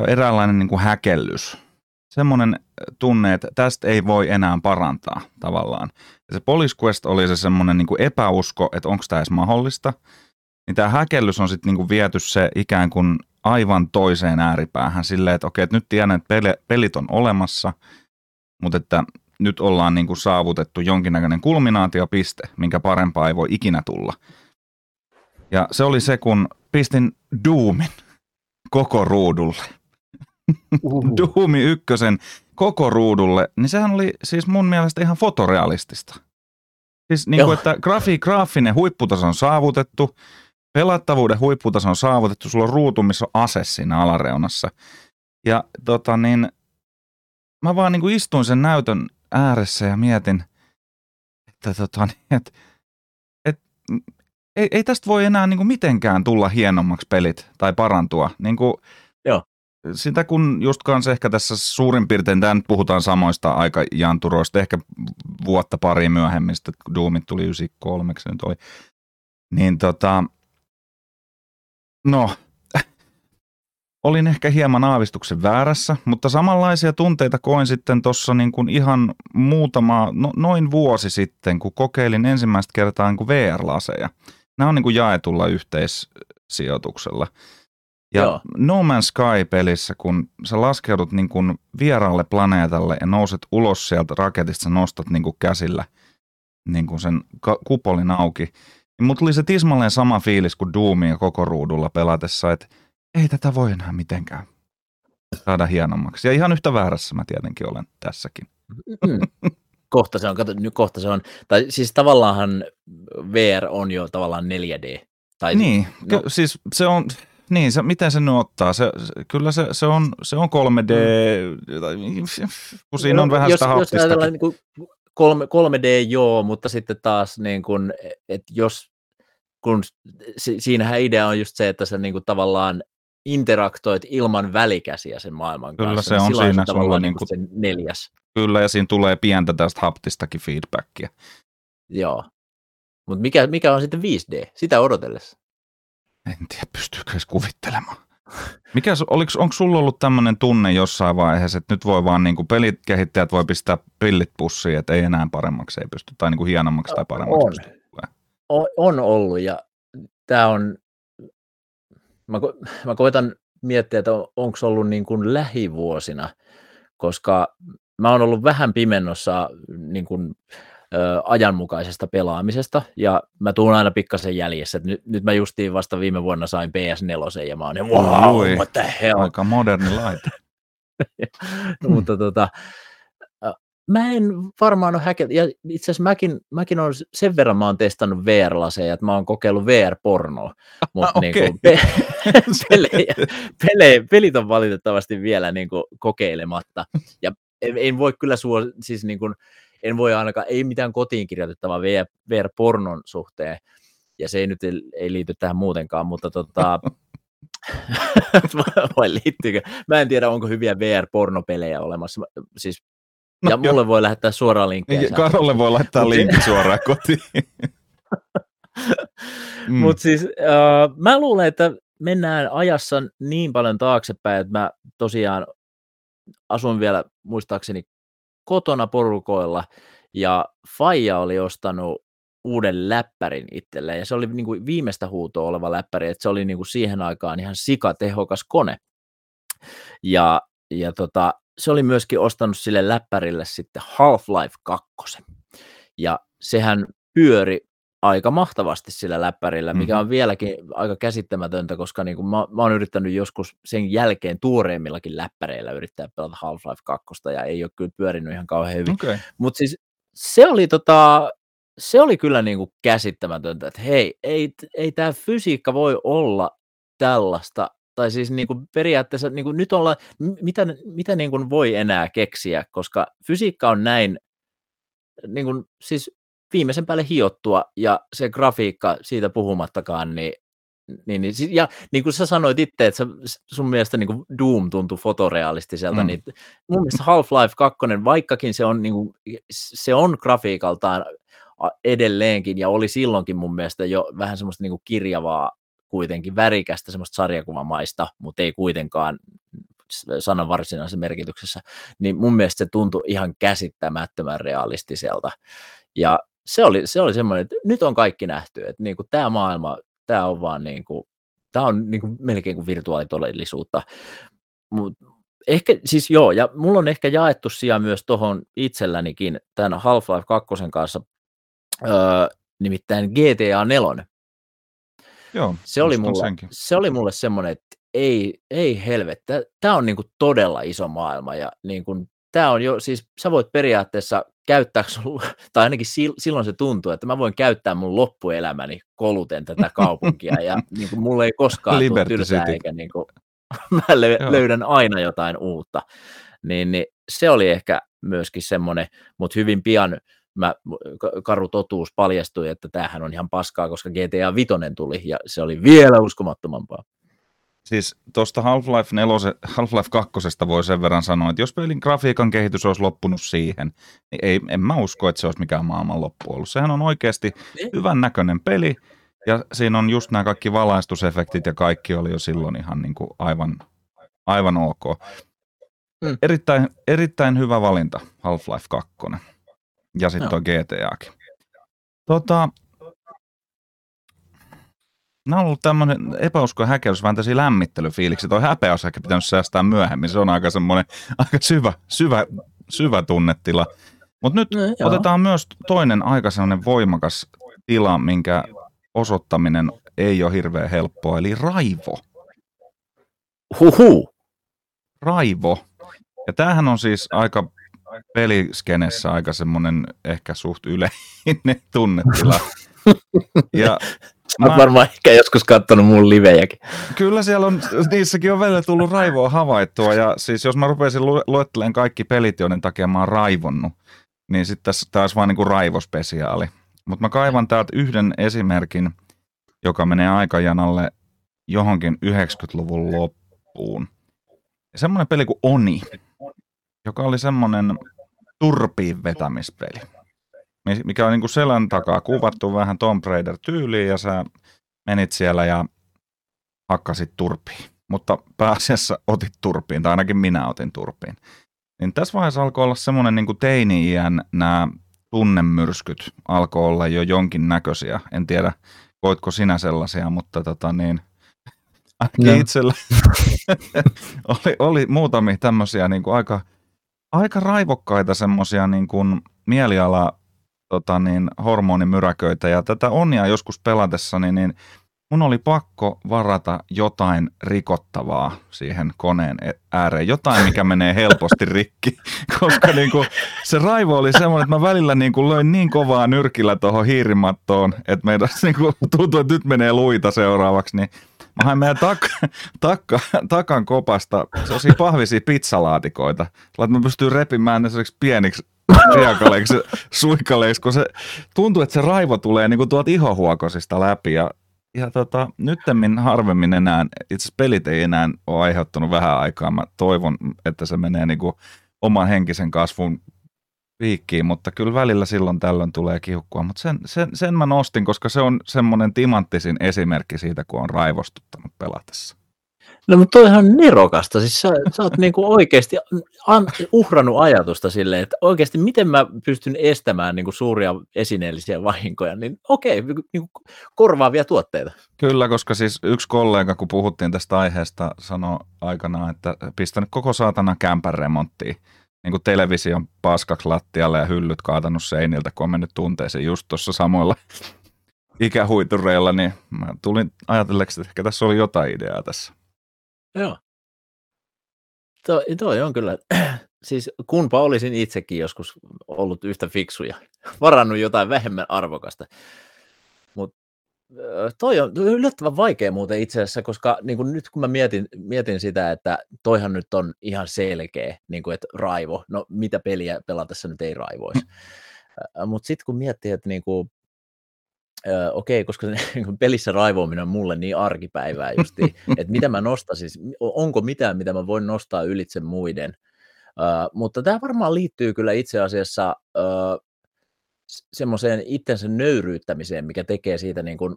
eräänlainen niin kuin häkellys. Semmoinen tunne, että tästä ei voi enää parantaa tavallaan. Ja se Police Quest oli se semmoinen niin kuin epäusko, että onko tämä edes mahdollista. Niin tämä häkellys on sitten niin viety se ikään kuin aivan toiseen ääripäähän silleen, että okei, että nyt tiedän, että pelit on olemassa, mutta että nyt ollaan niin kuin saavutettu jonkinnäköinen kulminaatiopiste, minkä parempaa ei voi ikinä tulla. Ja se oli se, kun pistin Doomin koko ruudulle. Uhuh. Doomi ykkösen koko ruudulle, niin sehän oli siis mun mielestä ihan fotorealistista. Siis niin kuin, että grafi, graafinen huipputaso on saavutettu, pelattavuuden huipputaso on saavutettu, sulla on ruutu, missä on ase siinä alareunassa. Ja tota niin, mä vaan niin kuin istuin sen näytön ääressä ja mietin, että tota niin, että, että ei, ei tästä voi enää niin kuin mitenkään tulla hienommaksi pelit tai parantua. Niin kuin, Joo. Sitä kun just kanssa ehkä tässä suurin piirtein, tämä nyt puhutaan samoista aikajanturoista, ehkä vuotta pari myöhemmin, sitten kun Doomit tuli 93, se nyt oli, niin tota, no, olin ehkä hieman aavistuksen väärässä, mutta samanlaisia tunteita koin sitten tuossa niin ihan muutama, no, noin vuosi sitten, kun kokeilin ensimmäistä kertaa niin kuin VR-laseja – nämä on niin kuin jaetulla yhteissijoituksella. Ja Joo. No Man's Sky-pelissä, kun sä laskeudut niin kuin vieraalle planeetalle ja nouset ulos sieltä raketista, nostat niin kuin käsillä niin kuin sen kupolin auki, niin mut tuli se tismalleen sama fiilis kuin Doomia koko ruudulla pelatessa, että ei tätä voi enää mitenkään saada hienommaksi. Ja ihan yhtä väärässä mä tietenkin olen tässäkin. Mm kohta se on, kato, nyt kohta se on, tai siis tavallaanhan VR on jo tavallaan 4D. Tai, niin, no. ky- siis se on, niin, se, miten se nyt ottaa? Se, se, kyllä se, se, on, se on 3D, mm. kun siinä on no, vähän jos, sitä Jos ajatellaan niin kuin 3, 3D, joo, mutta sitten taas niin kuin, että jos kun siinähän idea on just se, että sä niin kuin tavallaan interaktoit ilman välikäsiä sen maailman Kyllä kanssa. se on Silloin siinä sulla niin niinku- kuin se neljäs. Kyllä, ja siinä tulee pientä tästä haptistakin feedbackia. Joo. Mutta mikä, mikä on sitten 5D? Sitä odotellessa. En tiedä, pystyykö edes kuvittelemaan. Mikä, oliko, onko sulla ollut tämmöinen tunne jossain vaiheessa, että nyt voi vaan niin kuin pelikehittäjät voi pistää pillit pussiin, että ei enää paremmaksi ei pysty, tai niin kuin hienommaksi tai paremmaksi On. pysty. On, on ollut ja tämä on, mä, ko- mä koitan miettiä, että onko ollut niin kuin lähivuosina, koska mä oon ollut vähän pimennossa niin kuin, ö, ajanmukaisesta pelaamisesta ja mä tuun aina pikkasen jäljessä. Nyt, nyt mä justiin vasta viime vuonna sain PS4 ja mä oon, wow, Oi. what the hell. Aika moderni laite. No, mutta tota, mä en varmaan ole häkellyt, ja itse asiassa mäkin, mäkin on sen verran mä oon testannut VR-laseja, että mä oon kokeillut VR-pornoa, mutta Ah, niin okei. kuin, pe- pelejä, pelejä, pelit on valitettavasti vielä niin kuin kokeilematta, ja en, en voi kyllä suo, siis niin kuin, en voi ainakaan, ei mitään kotiin kirjoitettavaa VR, VR-pornon suhteen, ja se ei nyt ei, liity tähän muutenkaan, mutta tota, vai liittyykö? Mä en tiedä, onko hyviä VR-pornopelejä olemassa. Siis, No ja mulle voi lähettää suoraan linkkejä. Niin, Karolle voi laittaa linkin suoraan kotiin. Mm. Mutta siis äh, mä luulen, että mennään ajassa niin paljon taaksepäin, että mä tosiaan asun vielä muistaakseni kotona porukoilla ja Faija oli ostanut uuden läppärin itselleen ja se oli niin kuin viimeistä huutoa oleva läppäri, että se oli niin kuin siihen aikaan ihan sikatehokas kone. Ja, ja tota, se oli myöskin ostanut sille läppärille sitten Half-Life 2. Ja sehän pyöri aika mahtavasti sillä läppärillä, mikä Mhm. on vieläkin aika käsittämätöntä, koska niin kuin mä, mä oon yrittänyt joskus sen jälkeen tuoreemmillakin läppäreillä yrittää pelata Half-Life 2, ja ei ole kyllä pyörinyt ihan kauhean hyvin. Okei. Mutta siis se oli, tota, se oli kyllä niinku käsittämätöntä, että hei, ei, ei tämä fysiikka voi olla tällaista. Tai siis niinku periaatteessa niinku nyt olla, mitä, mitä niinku voi enää keksiä, koska fysiikka on näin, niinku, siis viimeisen päälle hiottua ja se grafiikka siitä puhumattakaan, niin niin, niin, ja niin kuin sä sanoit itse, että sä, sun mielestä niin kuin Doom tuntui fotorealistiselta, Mm. niin mun mielestä Half-Life 2, vaikkakin se on, niin kuin, se on grafiikaltaan edelleenkin, ja oli silloinkin mun mielestä jo vähän semmoista niin kuin kirjavaa, kuitenkin värikästä, semmoista sarjakuvamaista, mutta ei kuitenkaan sanan varsinaisessa merkityksessä, niin mun mielestä se tuntui ihan käsittämättömän realistiselta. Ja se oli, se oli semmoinen, että nyt on kaikki nähty, että niin kuin tämä maailma, tämä on vaan niin kuin, tämä on niin kuin melkein kuin virtuaalitodellisuutta. Mut ehkä, siis joo, ja mulla on ehkä jaettu sija myös tuohon itsellänikin tämän Half-Life 2 kanssa, öö, nimittäin GTA 4. Joo, Se oli, mulle, senkin. se oli mulle semmoinen, että ei, ei helvettä, tämä on niinku todella iso maailma ja niinku, tämä on jo, siis sä voit periaatteessa käyttää, sun, tai ainakin sil- silloin se tuntuu, että mä voin käyttää mun loppuelämäni koluten tätä kaupunkia ja niinku, mulle ei koskaan tule tylsää eikä niinku, mä lö- Joo. löydän aina jotain uutta. Niin, niin se oli ehkä myöskin semmoinen, mutta hyvin pian mä, ka- karu totuus paljastui, että tämähän on ihan paskaa, koska GTA 5 tuli ja se oli vielä uskomattomampaa. Siis tuosta Half-Life, 4, Half-Life 2 voi sen verran sanoa, että jos pelin grafiikan kehitys olisi loppunut siihen, niin ei, en mä usko, että se olisi mikään maailman loppu ollut. Sehän on oikeasti Niin. hyvän näköinen peli, ja siinä on just nämä kaikki valaistusefektit ja kaikki oli jo silloin ihan niin kuin aivan, aivan ok. Mm. Erittäin, erittäin hyvä valinta Half-Life 2. Ja sitten Joo. tuo GTAkin. Tota, Nämä on ollut tämmöinen epäusko ja häkellys, vähän tämmöisiä lämmittelyfiiliksi. Toi häpeä olisi ehkä pitänyt säästää myöhemmin. Se on aika semmoinen aika syvä, syvä, syvä tunnetila. Mutta nyt No, joo. otetaan myös toinen aika semmoinen voimakas tila, minkä osoittaminen ei ole hirveän helppoa, eli raivo. Huhu. Raivo. Ja tämähän on siis aika peliskenessä aika semmoinen ehkä suht yleinen tunnetila. Ja Mä mä- varmaan ehkä joskus katsonut mun livejäkin. Kyllä siellä on, niissäkin on välillä tullut raivoa havaittua ja siis jos mä rupeaisin lu- luettelemaan kaikki pelit, joiden takia mä oon raivonnut, niin sitten tässä taas vaan niinku raivospesiaali. Mutta mä kaivan täältä yhden esimerkin, joka menee aikajanalle johonkin 90-luvun loppuun. Semmoinen peli kuin Oni, joka oli semmoinen turpiin vetämispeli, mikä on niin kuin selän takaa kuvattu vähän Tomb Raider-tyyliin ja sä menit siellä ja hakkasit turpiin. Mutta pääasiassa otit turpiin, tai ainakin minä otin turpiin. Niin tässä vaiheessa alkoi olla semmoinen niin teini-iän nämä tunnemyrskyt alkoi olla jo jonkin näköisiä. En tiedä, koitko sinä sellaisia, mutta tota niin, ainakin no. itsellä oli, oli muutamia tämmöisiä niin kuin aika, aika raivokkaita semmoisia niin kuin mieliala tota niin, hormonimyräköitä. Ja tätä onia joskus pelatessani, niin mun oli pakko varata jotain rikottavaa siihen koneen e- ääreen, jotain, mikä menee helposti rikki, koska niin kuin, se raivo oli semmoinen, että mä välillä niin kuin löin niin kovaa nyrkillä tuohon hiirimattoon, että meidän niin kuin, tuntuu, että nyt menee luita seuraavaksi, niin Mä hain meidän tak- takka, takan kopasta sellaisia pahvisia pizzalaatikoita, että mä pystyn repimään ne pieniksi suikaleiksi, kun se tuntuu, että se raivo tulee niin kuin tuolta ihohuokosista läpi ja ja tota, nyttemmin harvemmin enää, itse pelit ei enää ole aiheuttanut vähän aikaa. Mä toivon, että se menee niin kuin oman henkisen kasvun piikkiin, mutta kyllä välillä silloin tällöin tulee kiukkua. Mutta sen, sen, sen mä nostin, koska se on semmoinen timanttisin esimerkki siitä, kun on raivostuttanut pelatessa. No mutta toihan nerokasta, siis sä, sä oot niinku oikeasti an, uhrannut ajatusta silleen, että oikeasti miten mä pystyn estämään niinku suuria esineellisiä vahinkoja, niin okei, niinku korvaavia tuotteita. Kyllä, koska siis yksi kollega, kun puhuttiin tästä aiheesta, sanoi aikanaan, että pistänyt koko saatana kämpän remonttiin, niin kuin television paskaksi lattialle ja hyllyt kaatanut seiniltä, kun on mennyt tunteeseen just tuossa samoilla ikähuitureilla, niin mä tulin ajatelleeksi, että ehkä tässä oli jotain ideaa tässä. Joo. Toi, toi on kyllä, siis kunpa olisin itsekin joskus ollut yhtä fiksuja, varannut jotain vähemmän arvokasta. Mutta toi on yllättävän vaikea muuten itse asiassa, koska niin kun nyt kun mä mietin, mietin sitä, että toihan nyt on ihan selkeä, niin kuin, että raivo, no mitä peliä pelatessa nyt ei raivoisi. Mm. Mutta sitten kun miettii, että niin kuin, Öö, okei, okay, koska niin pelissä raivoaminen on mulle niin arkipäivää justi, että mitä mä nostaisin, onko mitään, mitä mä voin nostaa ylitse muiden. Öö, mutta tämä varmaan liittyy kyllä itse asiassa öö, semmoiseen itsensä nöyryyttämiseen, mikä tekee siitä, niin kuin,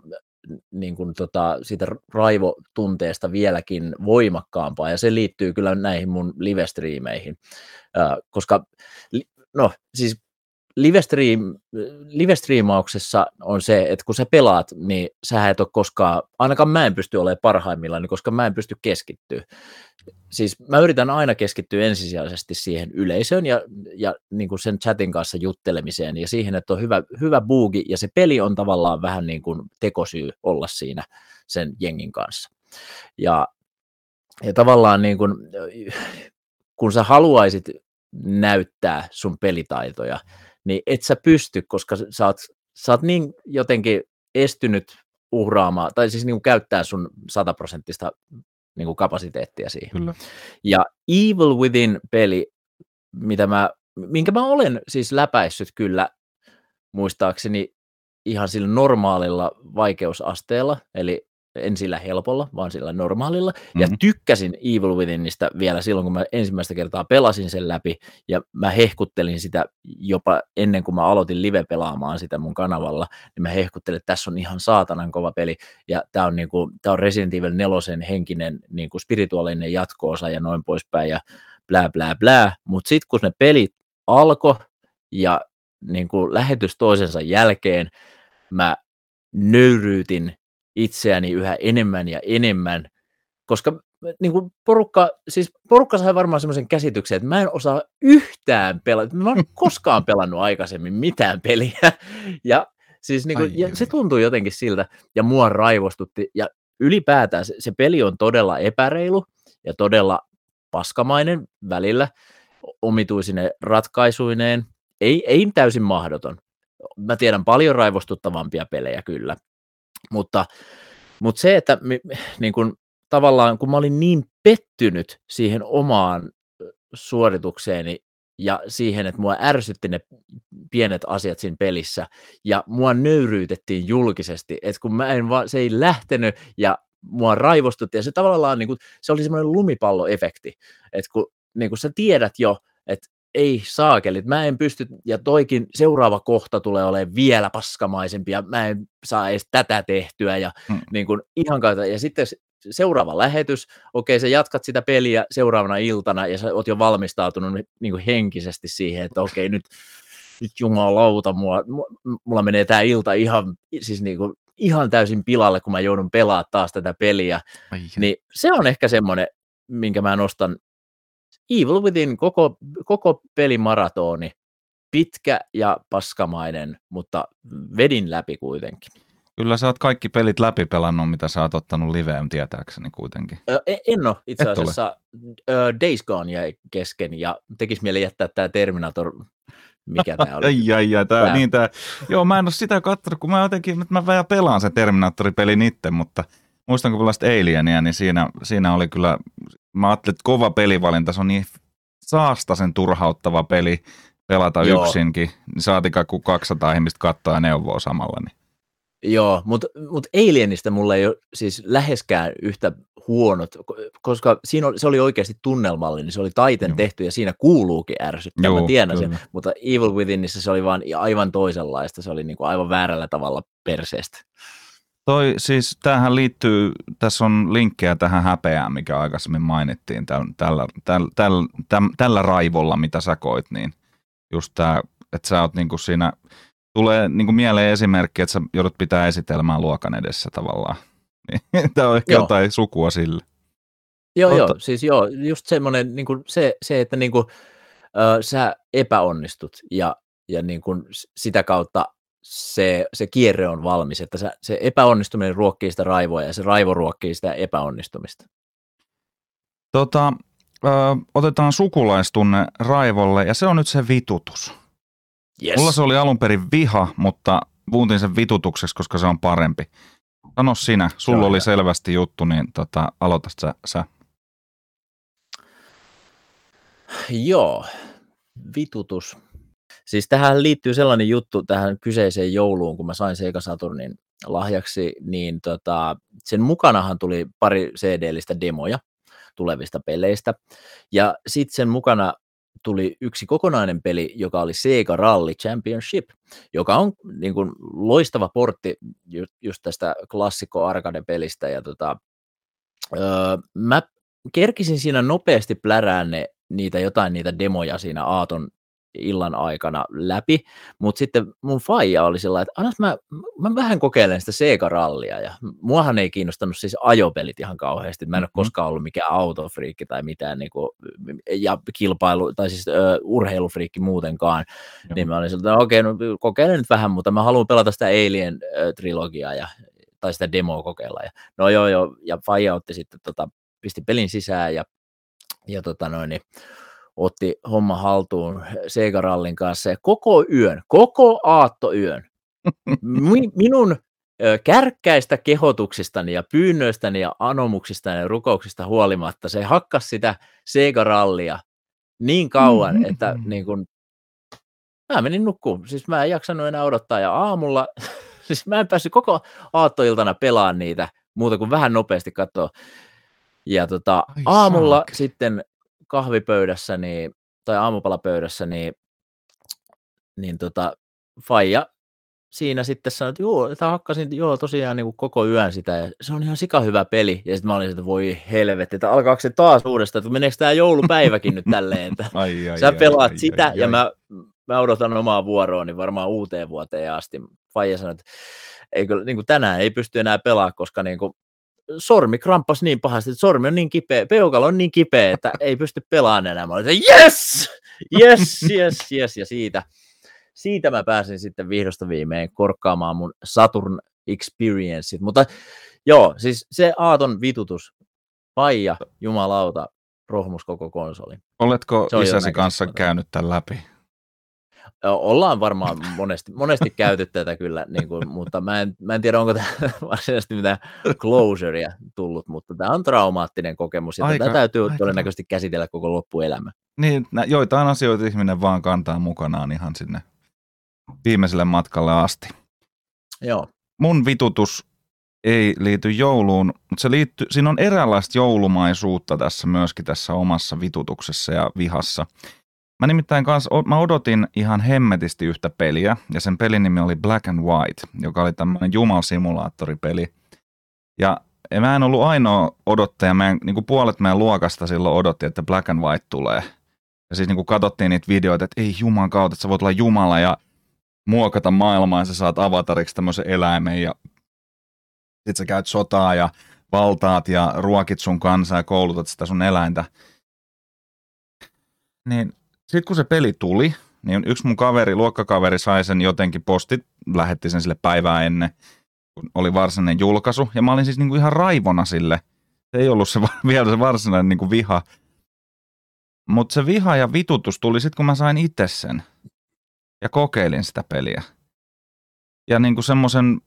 niin kuin tota, siitä raivotunteesta vieläkin voimakkaampaa, ja se liittyy kyllä näihin mun live-striimeihin, öö, koska no siis livestream, livestriimauksessa on se, että kun sä pelaat, niin sä et ole koskaan, ainakaan mä en pysty olemaan parhaimmillaan, niin koska mä en pysty keskittyä. Siis mä yritän aina keskittyä ensisijaisesti siihen yleisöön ja, ja niin kuin sen chatin kanssa juttelemiseen ja siihen, että on hyvä, hyvä buugi ja se peli on tavallaan vähän niin kuin tekosyy olla siinä sen jengin kanssa. Ja, ja tavallaan niin kuin, kun sä haluaisit näyttää sun pelitaitoja, niin et sä pysty, koska sä oot, sä oot niin jotenkin estynyt uhraamaan, tai siis niin kuin käyttää sun sataprosenttista niin kuin kapasiteettia siihen. Kyllä. Ja Evil Within-peli, mitä mä, minkä mä olen siis läpäissyt kyllä muistaakseni ihan sillä normaalilla vaikeusasteella, eli en sillä helpolla, vaan sillä normaalilla. Mm-hmm. Ja tykkäsin Evil Withinistä vielä silloin, kun mä ensimmäistä kertaa pelasin sen läpi, ja mä hehkuttelin sitä jopa ennen kuin mä aloitin live pelaamaan sitä mun kanavalla, niin mä hehkuttelin, että tässä on ihan saatanan kova peli, ja tää on, niinku, tää on Resident Evil 4 henkinen niinku spirituaalinen jatkoosa ja noin poispäin, ja blää blää blää, mutta sitten kun ne pelit alkoi, ja niin kuin lähetys toisensa jälkeen, mä nöyryytin itseäni yhä enemmän ja enemmän, koska niin kuin porukka, siis porukka sai varmaan semmoisen käsityksen, että mä en osaa yhtään pelata, mä en koskaan pelannut aikaisemmin mitään peliä, ja siis niin kuin, ja se tuntuu jotenkin siltä, ja mua raivostutti, ja ylipäätään se, se peli on todella epäreilu, ja todella paskamainen välillä, omituisine ratkaisuineen, ei, ei täysin mahdoton. Mä tiedän paljon raivostuttavampia pelejä kyllä, mutta, mutta se, että niin kun, tavallaan kun mä olin niin pettynyt siihen omaan suoritukseeni ja siihen, että mua ärsytti ne pienet asiat siinä pelissä, ja mua nöyryytettiin julkisesti, että kun mä en vaan, se ei lähtenyt, ja mua raivostutti, ja se tavallaan, niin kuin, se oli semmoinen lumipalloefekti, että kun niin kuin sä tiedät jo, että ei saakelit, mä en pysty, ja toikin seuraava kohta tulee olemaan vielä paskamaisempi, ja mä en saa edes tätä tehtyä, ja hmm. niin kuin ihan kautta, ja sitten seuraava lähetys, okei, sä jatkat sitä peliä seuraavana iltana, ja sä oot jo valmistautunut niin kuin henkisesti siihen, että okei, nyt, nyt jumalauta, mulla, mulla menee tämä ilta ihan, siis niin kuin, ihan täysin pilalle, kun mä joudun pelaamaan taas tätä peliä, Ai niin se on ehkä semmoinen, minkä mä nostan Evil Within koko, koko pelimaratoni, pitkä ja paskamainen, mutta vedin läpi kuitenkin. Kyllä sä oot kaikki pelit läpi pelannut, mitä sä oot ottanut liveen tietääkseni kuitenkin. Ö, e, en ole itse Et asiassa. Days Gone jäi kesken ja tekisi mieli jättää tämä Terminator mikä tämä oli. ai, ai, ai, tää, tää. Niin tää. Joo, mä en ole sitä katsonut, kun mä jotenkin, että mä vähän pelaan sen Terminator-pelin itse, mutta muistan kun pelasit Alienia, niin siinä, siinä oli kyllä mä ajattelin, että kova pelivalinta, se on niin saastasen turhauttava peli pelata Joo. yksinkin, niin saatika kun 200 ihmistä katsoa ja neuvoa samalla. Niin. Joo, mutta mut Alienista mulla ei ole siis läheskään yhtä huonot, koska siinä oli, se oli oikeasti tunnelmallinen, se oli taiten Joo. tehty ja siinä kuuluukin ärsyttää, mä tiedän kyllä. sen, mutta Evil Withinissä se oli vaan aivan toisenlaista, se oli niinku aivan väärällä tavalla perseestä. Toi siis, tähän liittyy, tässä on linkkejä tähän häpeään, mikä aikaisemmin mainittiin tällä, tällä, tällä, tällä, tällä raivolla, mitä sä koit, niin just tämä, että sä oot niinku siinä, tulee niinku mieleen esimerkki, että sä joudut pitää esitelmää luokan edessä tavallaan. Niin, tämä on ehkä joo. jotain sukua sille. Joo, Ota. joo, siis joo, just semmoinen, niin se, se, että niin kuin, äh, sä epäonnistut ja, ja niin kuin sitä kautta se, se kierre on valmis, että se, se epäonnistuminen ruokkii sitä raivoa ja se raivo ruokkii sitä epäonnistumista. Tota, ö, otetaan sukulaistunne raivolle ja se on nyt se vitutus. Yes. Mulla se oli alun perin viha, mutta muuntin sen vitutukseksi, koska se on parempi. Sano sinä, sulla Joo, oli selvästi juttu, niin tota, aloita sä, sä. Joo, vitutus. Siis tähän liittyy sellainen juttu tähän kyseiseen jouluun, kun mä sain Sega Saturnin lahjaksi, niin tota, sen mukanahan tuli pari CD-listä demoja tulevista peleistä. Ja sitten sen mukana tuli yksi kokonainen peli, joka oli Sega Rally Championship, joka on niin kuin, loistava portti just tästä klassikko arcade-pelistä. Ja tota, öö, mä kerkisin siinä nopeasti plärään ne, niitä jotain niitä demoja siinä Aaton illan aikana läpi, mutta sitten mun faija oli sillä että annas mä, mä vähän kokeilen sitä Sega-rallia, ja muahan ei kiinnostanut siis ajopelit ihan kauheasti, mä en ole mm-hmm. koskaan ollut mikään autofriikki tai mitään, niin kuin, ja kilpailu, tai siis ö, urheilufriikki muutenkaan, Joo. niin mä olin sillä että okei, no kokeilen nyt vähän, mutta mä haluan pelata sitä Alien-trilogiaa, ja, tai sitä demoa kokeilla, ja no joo joo, ja faija otti sitten tota, pisti pelin sisään, ja, ja tota noin, niin, otti homma haltuun Sega Rallin kanssa ja koko yön, koko aattoyön, minun kärkkäistä kehotuksistani ja pyynnöistäni ja anomuksistani ja rukouksista huolimatta se hakkas sitä Sega Rallia niin kauan, mm-hmm. että niin kun, mä menin nukkuun. Siis mä en jaksanut enää odottaa ja aamulla, siis mä en päässyt koko aattoiltana pelaamaan niitä muuta kuin vähän nopeasti katsoa. Ja tota, aamulla saak. sitten kahvipöydässä niin, tai aamupalapöydässä, niin, niin tota, Faija siinä sitten sanoi, että joo, että hakkasin joo, tosiaan niin kuin koko yön sitä, ja se on ihan sika hyvä peli. Ja sitten mä olin, että voi helvetti, että alkaako se taas uudestaan, että meneekö tämä joulupäiväkin nyt tälleen, että ai, ai, sä pelaat ai, sitä, ai, ja ai. Mä, mä odotan omaa vuoroon, niin varmaan uuteen vuoteen asti. Faija sanoi, että ei kyllä, niin kuin tänään ei pysty enää pelaamaan, koska niin kuin sormi kramppas niin pahasti, että sormi on niin kipeä, peukalo on niin kipeä, että ei pysty pelaamaan enää. Mä olin, yes, yes, yes, yes, ja siitä, siitä mä pääsin sitten vihdosta viimein korkkaamaan mun Saturn Experienceit, mutta joo, siis se Aaton vitutus, paija, jumalauta, rohmus koko konsoli. Oletko isäsi kanssa käynyt tämän läpi? Ollaan varmaan monesti, monesti käyty tätä kyllä, niin kuin, mutta mä en, mä en tiedä, onko tämä varsinaisesti mitään closurea tullut, mutta tämä on traumaattinen kokemus ja aika, tätä täytyy aika. todennäköisesti käsitellä koko loppuelämä. Niin, joitain asioita ihminen vaan kantaa mukanaan ihan sinne viimeiselle matkalle asti. Joo. Mun vitutus ei liity jouluun, mutta se liittyy, siinä on eräänlaista joulumaisuutta tässä myöskin tässä omassa vitutuksessa ja vihassa. Mä nimittäin kanssa, mä odotin ihan hemmetisti yhtä peliä, ja sen pelin nimi oli Black and White, joka oli tämmöinen jumalsimulaattoripeli. Ja mä en ollut ainoa odottaja, meidän, niin kuin puolet meidän luokasta silloin odotti, että Black and White tulee. Ja siis niin kuin katsottiin niitä videoita, että ei juman kautta, että sä voit olla Jumala ja muokata maailmaa ja sä saat avatariksi tämmöisen eläimen ja sit sä käyt sotaa ja valtaat ja ruokit sun kansaa ja koulutat sitä sun eläintä. Niin sitten kun se peli tuli, niin yksi mun kaveri, luokkakaveri sai sen jotenkin postit, lähetti sen sille päivää ennen, kun oli varsinainen julkaisu. Ja mä olin siis niinku ihan raivona sille. Se ei ollut se vielä se varsinainen niinku viha. Mutta se viha ja vitutus tuli sitten, kun mä sain itse sen. Ja kokeilin sitä peliä. Ja niinku semmoisen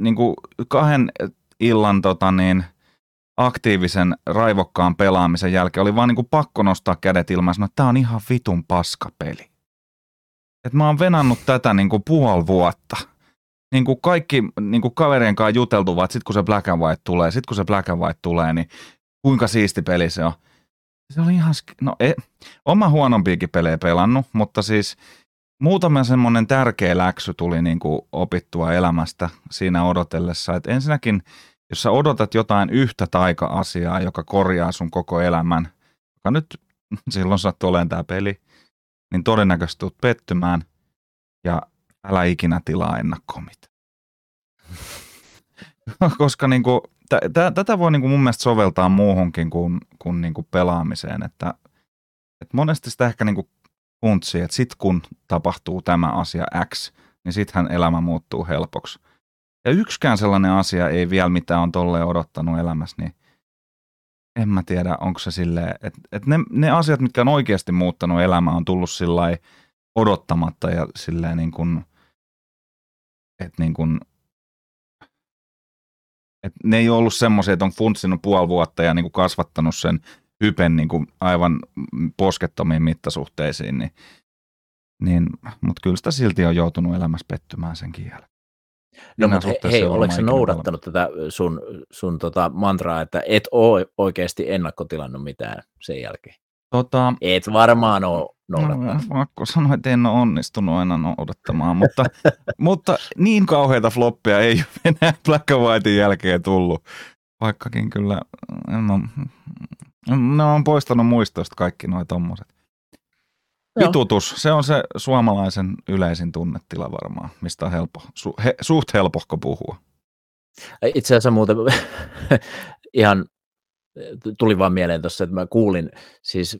niinku kahden illan tota niin, aktiivisen raivokkaan pelaamisen jälkeen oli vaan niinku pakko nostaa kädet ilmaan ja sanoa, että tämä on ihan vitun paskapeli. Et mä oon venannut tätä niinku puoli vuotta. Niinku kaikki niinku kaverien kanssa juteltu, että sit kun se Black and White tulee, sit kun se Black and White tulee, niin kuinka siisti peli se on. Se oli ihan, no e, oma huonompiakin pelejä pelannut, mutta siis muutama semmoinen tärkeä läksy tuli niinku opittua elämästä siinä odotellessa. Et ensinnäkin jos sä odotat jotain yhtä taika-asiaa, joka korjaa sun koko elämän, joka nyt silloin sattuu olemaan tämä peli, niin todennäköisesti tulet pettymään ja älä ikinä tilaa ennakkoon mitään. Koska niin kuin, t- t- tätä voi niin kuin mun mielestä soveltaa muuhunkin kuin, kuin, niin kuin pelaamiseen, että, että monesti sitä ehkä niin kuin että sit kun tapahtuu tämä asia X, niin sittenhän elämä muuttuu helpoksi. Ja yksikään sellainen asia ei vielä mitään on tolleen odottanut elämässä, niin en mä tiedä, onko se silleen, että, että ne, ne asiat, mitkä on oikeasti muuttanut elämää, on tullut sillä odottamatta ja silleen niin kuin, että niin kuin, että ne ei ollut semmoisia, että on funtsinut puoli vuotta ja niin kuin kasvattanut sen hypen niin kuin aivan poskettomiin mittasuhteisiin, niin, niin, mutta kyllä sitä silti on joutunut elämässä pettymään sen jälkeen. No, mutta he, hei, oletko noudattanut tätä sun, sun tota mantraa, että et ole oikeasti ennakkotilannut mitään sen jälkeen? Tota, et varmaan ole noudattanut. No, pakko sanoa, että en ole onnistunut aina noudattamaan, mutta, mutta niin kauheita floppia ei enää Black and Whitein jälkeen tullut. Vaikkakin kyllä, en ole, ne on poistanut muistoista kaikki nuo tommoset. Vitutus, se on se suomalaisen yleisin tunnetila varmaan, mistä on helppo, su, he, suht helpohko puhua. Itse asiassa muuten ihan tuli vaan mieleen tuossa, että mä kuulin siis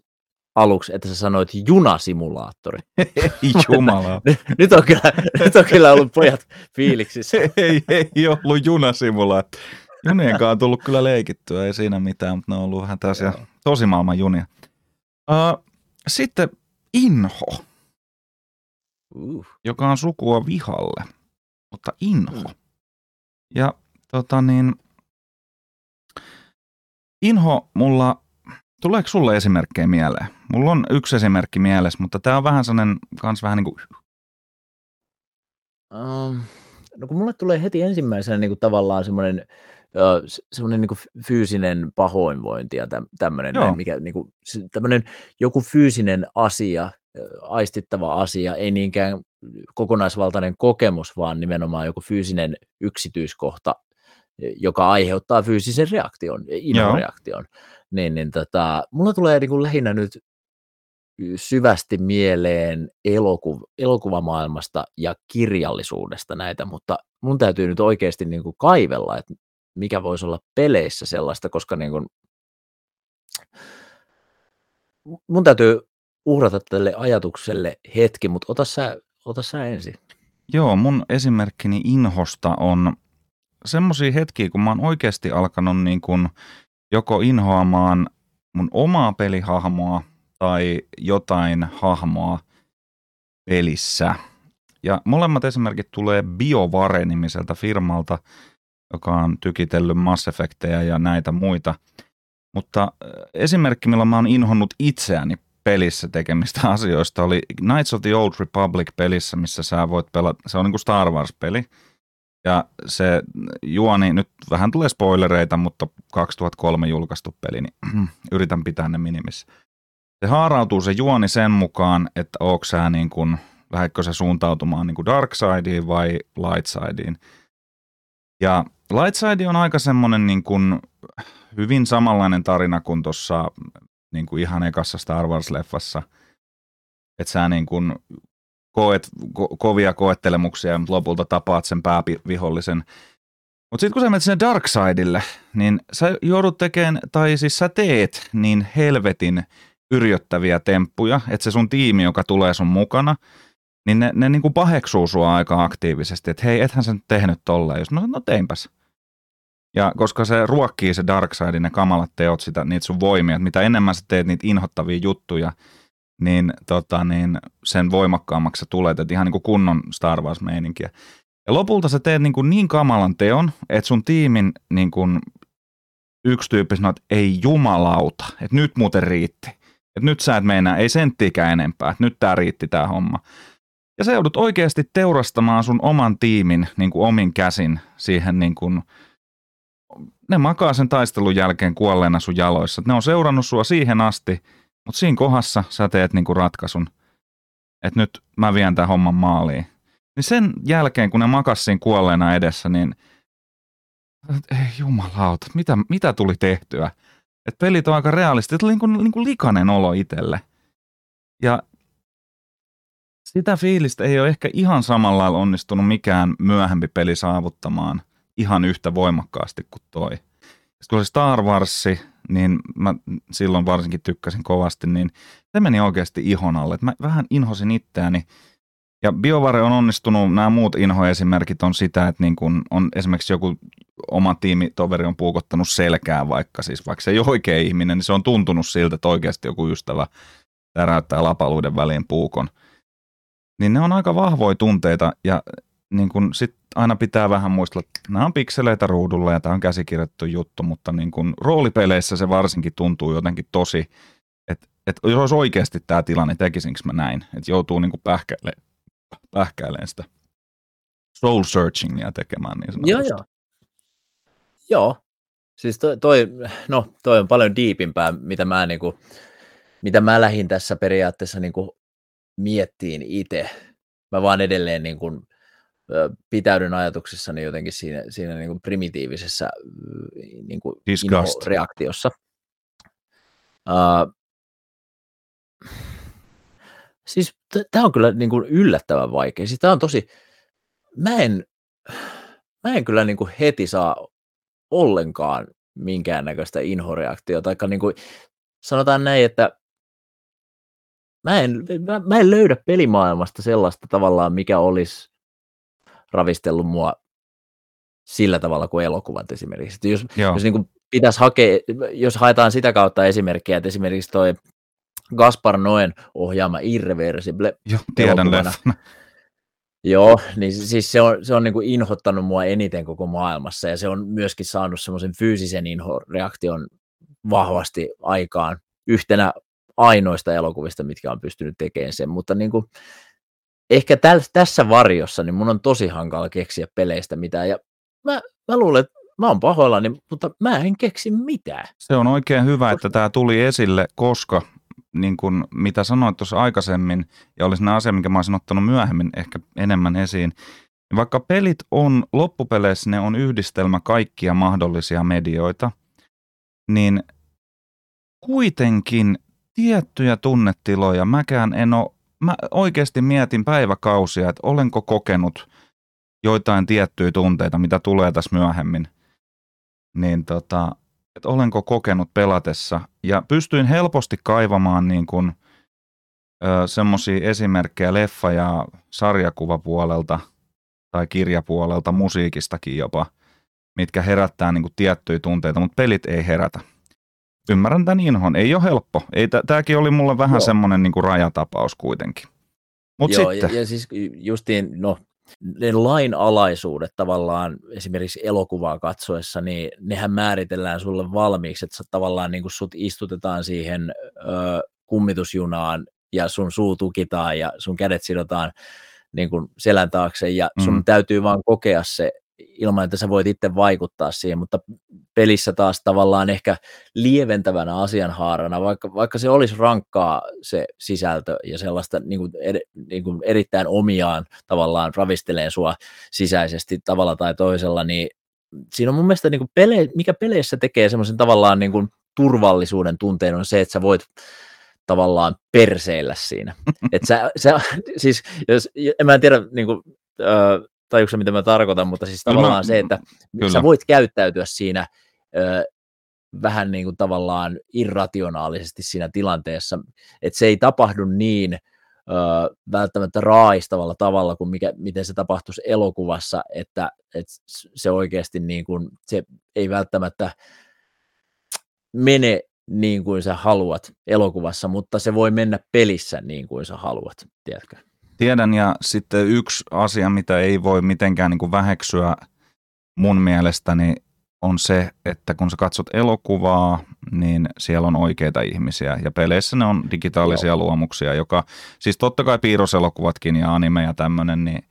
aluksi, että sä sanoit junasimulaattori. Ei jumala. nyt, on kyllä, nyt on kyllä ollut pojat fiiliksissä. ei, ei ollut junasimulaattori. Junien kanssa on tullut kyllä leikittyä, ei siinä mitään, mutta ne on ollut vähän tällaisia tosimaailman junia. Uh, sitten inho, uh. joka on sukua vihalle, mutta inho. Mm. Ja tota niin, inho mulla, tuleeko sulle esimerkkejä mieleen? Mulla on yksi esimerkki mielessä, mutta tämä on vähän sellainen, kans vähän niin kuin... Um, no kun mulle tulee heti ensimmäisenä niin kuin tavallaan semmoinen semmoinen niin fyysinen pahoinvointi ja tämmöinen, mikä niin kuin, tämmöinen joku fyysinen asia, aistittava asia, ei niinkään kokonaisvaltainen kokemus, vaan nimenomaan joku fyysinen yksityiskohta, joka aiheuttaa fyysisen reaktion, inhoreaktion. Niin, niin tota, mulla tulee niin kuin lähinnä nyt syvästi mieleen elokuv- elokuvamaailmasta ja kirjallisuudesta näitä, mutta mun täytyy nyt oikeasti niin kuin kaivella, että mikä voisi olla peleissä sellaista, koska niin kuin, mun täytyy uhrata tälle ajatukselle hetki, mutta ota sä, ota sä ensin. Joo, mun esimerkkini inhosta on semmoisia hetkiä, kun mä oon oikeasti alkanut niin kuin joko inhoamaan mun omaa pelihahmoa tai jotain hahmoa pelissä. Ja molemmat esimerkit tulee BioVare-nimiseltä firmalta, joka on tykitellyt Mass Effectejä ja näitä muita. Mutta äh, esimerkki, millä mä oon inhonnut itseäni pelissä tekemistä asioista, oli Knights of the Old Republic pelissä, missä sä voit pelata, se on niin kuin Star Wars-peli, Ja se juoni, nyt vähän tulee spoilereita, mutta 2003 julkaistu peli, niin yritän pitää ne minimissä. Se haarautuu se juoni sen mukaan, että onko sä niin kuin, lähdetkö sä suuntautumaan niin kuin dark sideen vai light sideen. Ja light side on aika semmoinen niin kuin hyvin samanlainen tarina kuin tuossa niin kuin ihan ekassa Star Wars-leffassa. Että sä niin kuin koet ko- kovia koettelemuksia, mutta lopulta tapaat sen päävihollisen. Mutta sitten kun sä menet sinne Darksidelle, niin sä joudut tekemään, tai siis sä teet niin helvetin yrjöttäviä temppuja, että se sun tiimi, joka tulee sun mukana, niin ne, ne niin kuin paheksuu sua aika aktiivisesti, että hei, ethän sä nyt tehnyt tolleen. Jos, no, no teinpäs. Ja koska se ruokkii se Darkseidin, ne kamalat teot, sitä, niitä sun voimia, että mitä enemmän sä teet niitä inhottavia juttuja, niin, tota, niin sen voimakkaammaksi sä tulet, että ihan niin kuin kunnon Star Wars-meininkiä. Ja lopulta sä teet niin, kuin niin kamalan teon, että sun tiimin niin kuin yksi tyyppi sanoo, että ei jumalauta, että nyt muuten riitti. Että nyt sä et meinaa, ei senttiikään enempää, että nyt tää riitti tää homma. Ja sä joudut oikeasti teurastamaan sun oman tiimin niin kuin omin käsin siihen niin kuin, ne makaa sen taistelun jälkeen kuolleena sun jaloissa. Ne on seurannut sua siihen asti, mutta siinä kohdassa sä teet niinku ratkaisun, että nyt mä vien tämän homman maaliin. Niin sen jälkeen, kun ne makas siinä kuolleena edessä, niin ei jumalauta, mitä, mitä tuli tehtyä? Et pelit on aika realisti, tuli niinku, niinku likainen olo itselle. Ja sitä fiilistä ei ole ehkä ihan samalla lailla onnistunut mikään myöhempi peli saavuttamaan ihan yhtä voimakkaasti kuin toi. Sitten kun se Star Wars, niin mä silloin varsinkin tykkäsin kovasti, niin se meni oikeasti ihon alle. Mä vähän inhosin itseäni. Ja BioVare on onnistunut, nämä muut inhoesimerkit on sitä, että niin kun on esimerkiksi joku oma tiimitoveri on puukottanut selkää vaikka, siis vaikka se ei ole oikea ihminen, niin se on tuntunut siltä, että oikeasti joku ystävä täräyttää lapaluiden väliin puukon. Niin ne on aika vahvoja tunteita ja niin kun sit aina pitää vähän muistella, että nämä on pikseleitä ruudulla ja tämä on käsikirjoittu juttu, mutta niin kun roolipeleissä se varsinkin tuntuu jotenkin tosi, että, että jos oikeasti tämä tilanne, tekisinkö mä näin, että joutuu niin pähkäilemään, pähkäilemään sitä soul searchingia tekemään niin sanotusti. Joo, joo. Joo, siis toi, toi, no, toi on paljon diipimpää, mitä mä, niin kuin, mitä mä lähdin tässä periaatteessa niin miettiin itse. Mä vaan edelleen niin kuin, pitäydyn ajatuksissani jotenkin siinä, siinä niin kuin primitiivisessä niin kuin reaktiossa. Uh, siis tämä on kyllä niin kuin yllättävän vaikea. Siis tämä on tosi, mä en, mä en kyllä niin kuin heti saa ollenkaan minkäännäköistä inhoreaktiota, tai niin kuin, sanotaan näin, että mä en, mä, mä en löydä pelimaailmasta sellaista tavallaan, mikä olisi ravistellut mua sillä tavalla kuin elokuvat esimerkiksi. Että jos, jos niin kuin pitäisi hakea, jos haetaan sitä kautta esimerkkiä, että esimerkiksi toi Gaspar Noen ohjaama Irreversible Joo, tiedän Joo, niin siis se on, se on niin kuin inhottanut mua eniten koko maailmassa ja se on myöskin saanut semmoisen fyysisen inhoreaktion vahvasti aikaan yhtenä ainoista elokuvista, mitkä on pystynyt tekemään sen, mutta niin kuin, ehkä täl, tässä varjossa niin mun on tosi hankala keksiä peleistä mitään ja mä, mä luulen, että mä oon pahoillani, mutta mä en keksi mitään. Se on oikein hyvä, että tämä tuli esille, koska niin kuin mitä sanoit tuossa aikaisemmin, ja olisi asia, minkä mä olisin ottanut myöhemmin ehkä enemmän esiin, niin vaikka pelit on, loppupeleissä ne on yhdistelmä kaikkia mahdollisia medioita, niin kuitenkin tiettyjä tunnetiloja mäkään en ole, mä oikeasti mietin päiväkausia, että olenko kokenut joitain tiettyjä tunteita, mitä tulee tässä myöhemmin, niin tota, että olenko kokenut pelatessa. Ja pystyin helposti kaivamaan niin kuin, semmoisia esimerkkejä leffa- ja sarjakuvapuolelta tai kirjapuolelta, musiikistakin jopa, mitkä herättää niin kuin tiettyjä tunteita, mutta pelit ei herätä. Ymmärrän tämän inhon. Ei ole helppo. Ei, tämäkin oli mulle vähän Joo. semmoinen niin kuin rajatapaus kuitenkin. Mut Joo, sitten. Ja, ja siis justiin, no ne lainalaisuudet tavallaan esimerkiksi elokuvaa katsoessa, niin nehän määritellään sulle valmiiksi, että tavallaan niin kuin sut istutetaan siihen ö, kummitusjunaan ja sun suu tukitaan ja sun kädet sidotaan niin kuin selän taakse ja sun mm. täytyy vaan kokea se ilman, että sä voit itse vaikuttaa siihen, mutta pelissä taas tavallaan ehkä lieventävänä asianhaarana, vaikka, vaikka se olisi rankkaa se sisältö ja sellaista niin kuin ed, niin kuin erittäin omiaan tavallaan ravisteleen sua sisäisesti tavalla tai toisella, niin siinä on mun mielestä niin kuin pele, mikä peleissä tekee semmoisen tavallaan niin kuin turvallisuuden tunteen on se, että sä voit tavallaan perseillä siinä. Et sä, sä, siis, jos, en mä tiedä, niin kuin, äh, tajuuko mitä mä tarkoitan, mutta siis tavallaan mä, se, että kyllä. sä voit käyttäytyä siinä ö, vähän niin kuin tavallaan irrationaalisesti siinä tilanteessa, että se ei tapahdu niin ö, välttämättä raaistavalla tavalla kuin mikä, miten se tapahtuisi elokuvassa, että, että se oikeasti niin kuin, se ei välttämättä mene niin kuin sä haluat elokuvassa, mutta se voi mennä pelissä niin kuin sä haluat, tiedätkö? Tiedän ja sitten yksi asia, mitä ei voi mitenkään niin kuin väheksyä mun mielestäni on se, että kun sä katsot elokuvaa, niin siellä on oikeita ihmisiä ja peleissä ne on digitaalisia Joo. luomuksia, joka siis totta kai piirroselokuvatkin ja anime ja tämmöinen, niin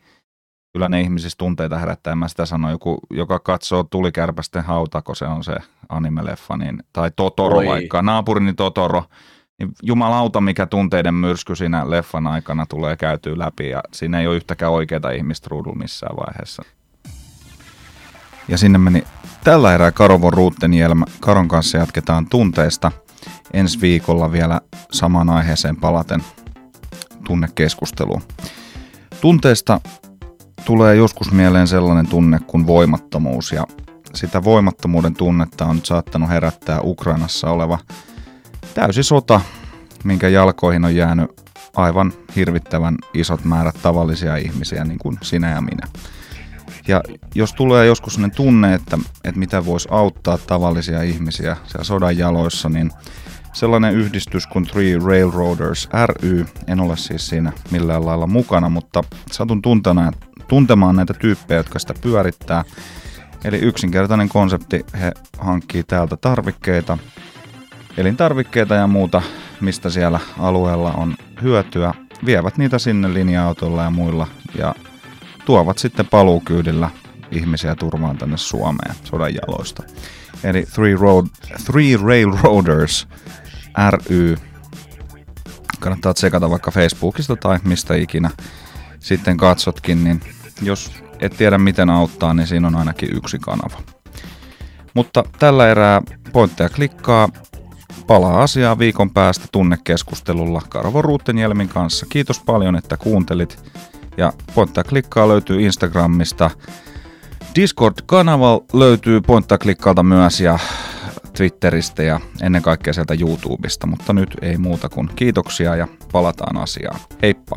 kyllä ne ihmisissä tunteita herättää. Mä sitä sano, joku, joka katsoo tulikärpästen hauta, kun se on se anime-leffa, niin, tai Totoro Oi. vaikka, naapurini Totoro, niin jumalauta, mikä tunteiden myrsky siinä leffan aikana tulee käytyä läpi ja siinä ei ole yhtäkään oikeaa ihmistä ruudulla missään vaiheessa. Ja sinne meni tällä erää Karovon ruuttenjelmä. Karon kanssa jatketaan tunteista. Ensi viikolla vielä samaan aiheeseen palaten tunnekeskusteluun. Tunteesta tulee joskus mieleen sellainen tunne kuin voimattomuus ja sitä voimattomuuden tunnetta on saattanut herättää Ukrainassa oleva täysi sota, minkä jalkoihin on jäänyt aivan hirvittävän isot määrät tavallisia ihmisiä, niin kuin sinä ja minä. Ja jos tulee joskus sellainen tunne, että, että mitä voisi auttaa tavallisia ihmisiä siellä sodan jaloissa, niin sellainen yhdistys kuin Three Railroaders ry, en ole siis siinä millään lailla mukana, mutta satun tuntena, tuntemaan näitä tyyppejä, jotka sitä pyörittää. Eli yksinkertainen konsepti, he hankkii täältä tarvikkeita, elintarvikkeita ja muuta, mistä siellä alueella on hyötyä, vievät niitä sinne linja-autolla ja muilla ja tuovat sitten paluukyydillä ihmisiä turvaan tänne Suomeen sodan jaloista. Eli Three, Road, Three Railroaders ry. Kannattaa tsekata vaikka Facebookista tai mistä ikinä sitten katsotkin, niin jos et tiedä miten auttaa, niin siinä on ainakin yksi kanava. Mutta tällä erää pointteja klikkaa Palaa asiaa viikon päästä tunnekeskustelulla Karvo Ruuttenjelmin kanssa. Kiitos paljon, että kuuntelit. Ja pointtaa klikkaa löytyy Instagramista. Discord-kanava löytyy pointtaa klikkalta myös ja Twitteristä ja ennen kaikkea sieltä YouTubesta, mutta nyt ei muuta kuin kiitoksia ja palataan asiaan. Heippa!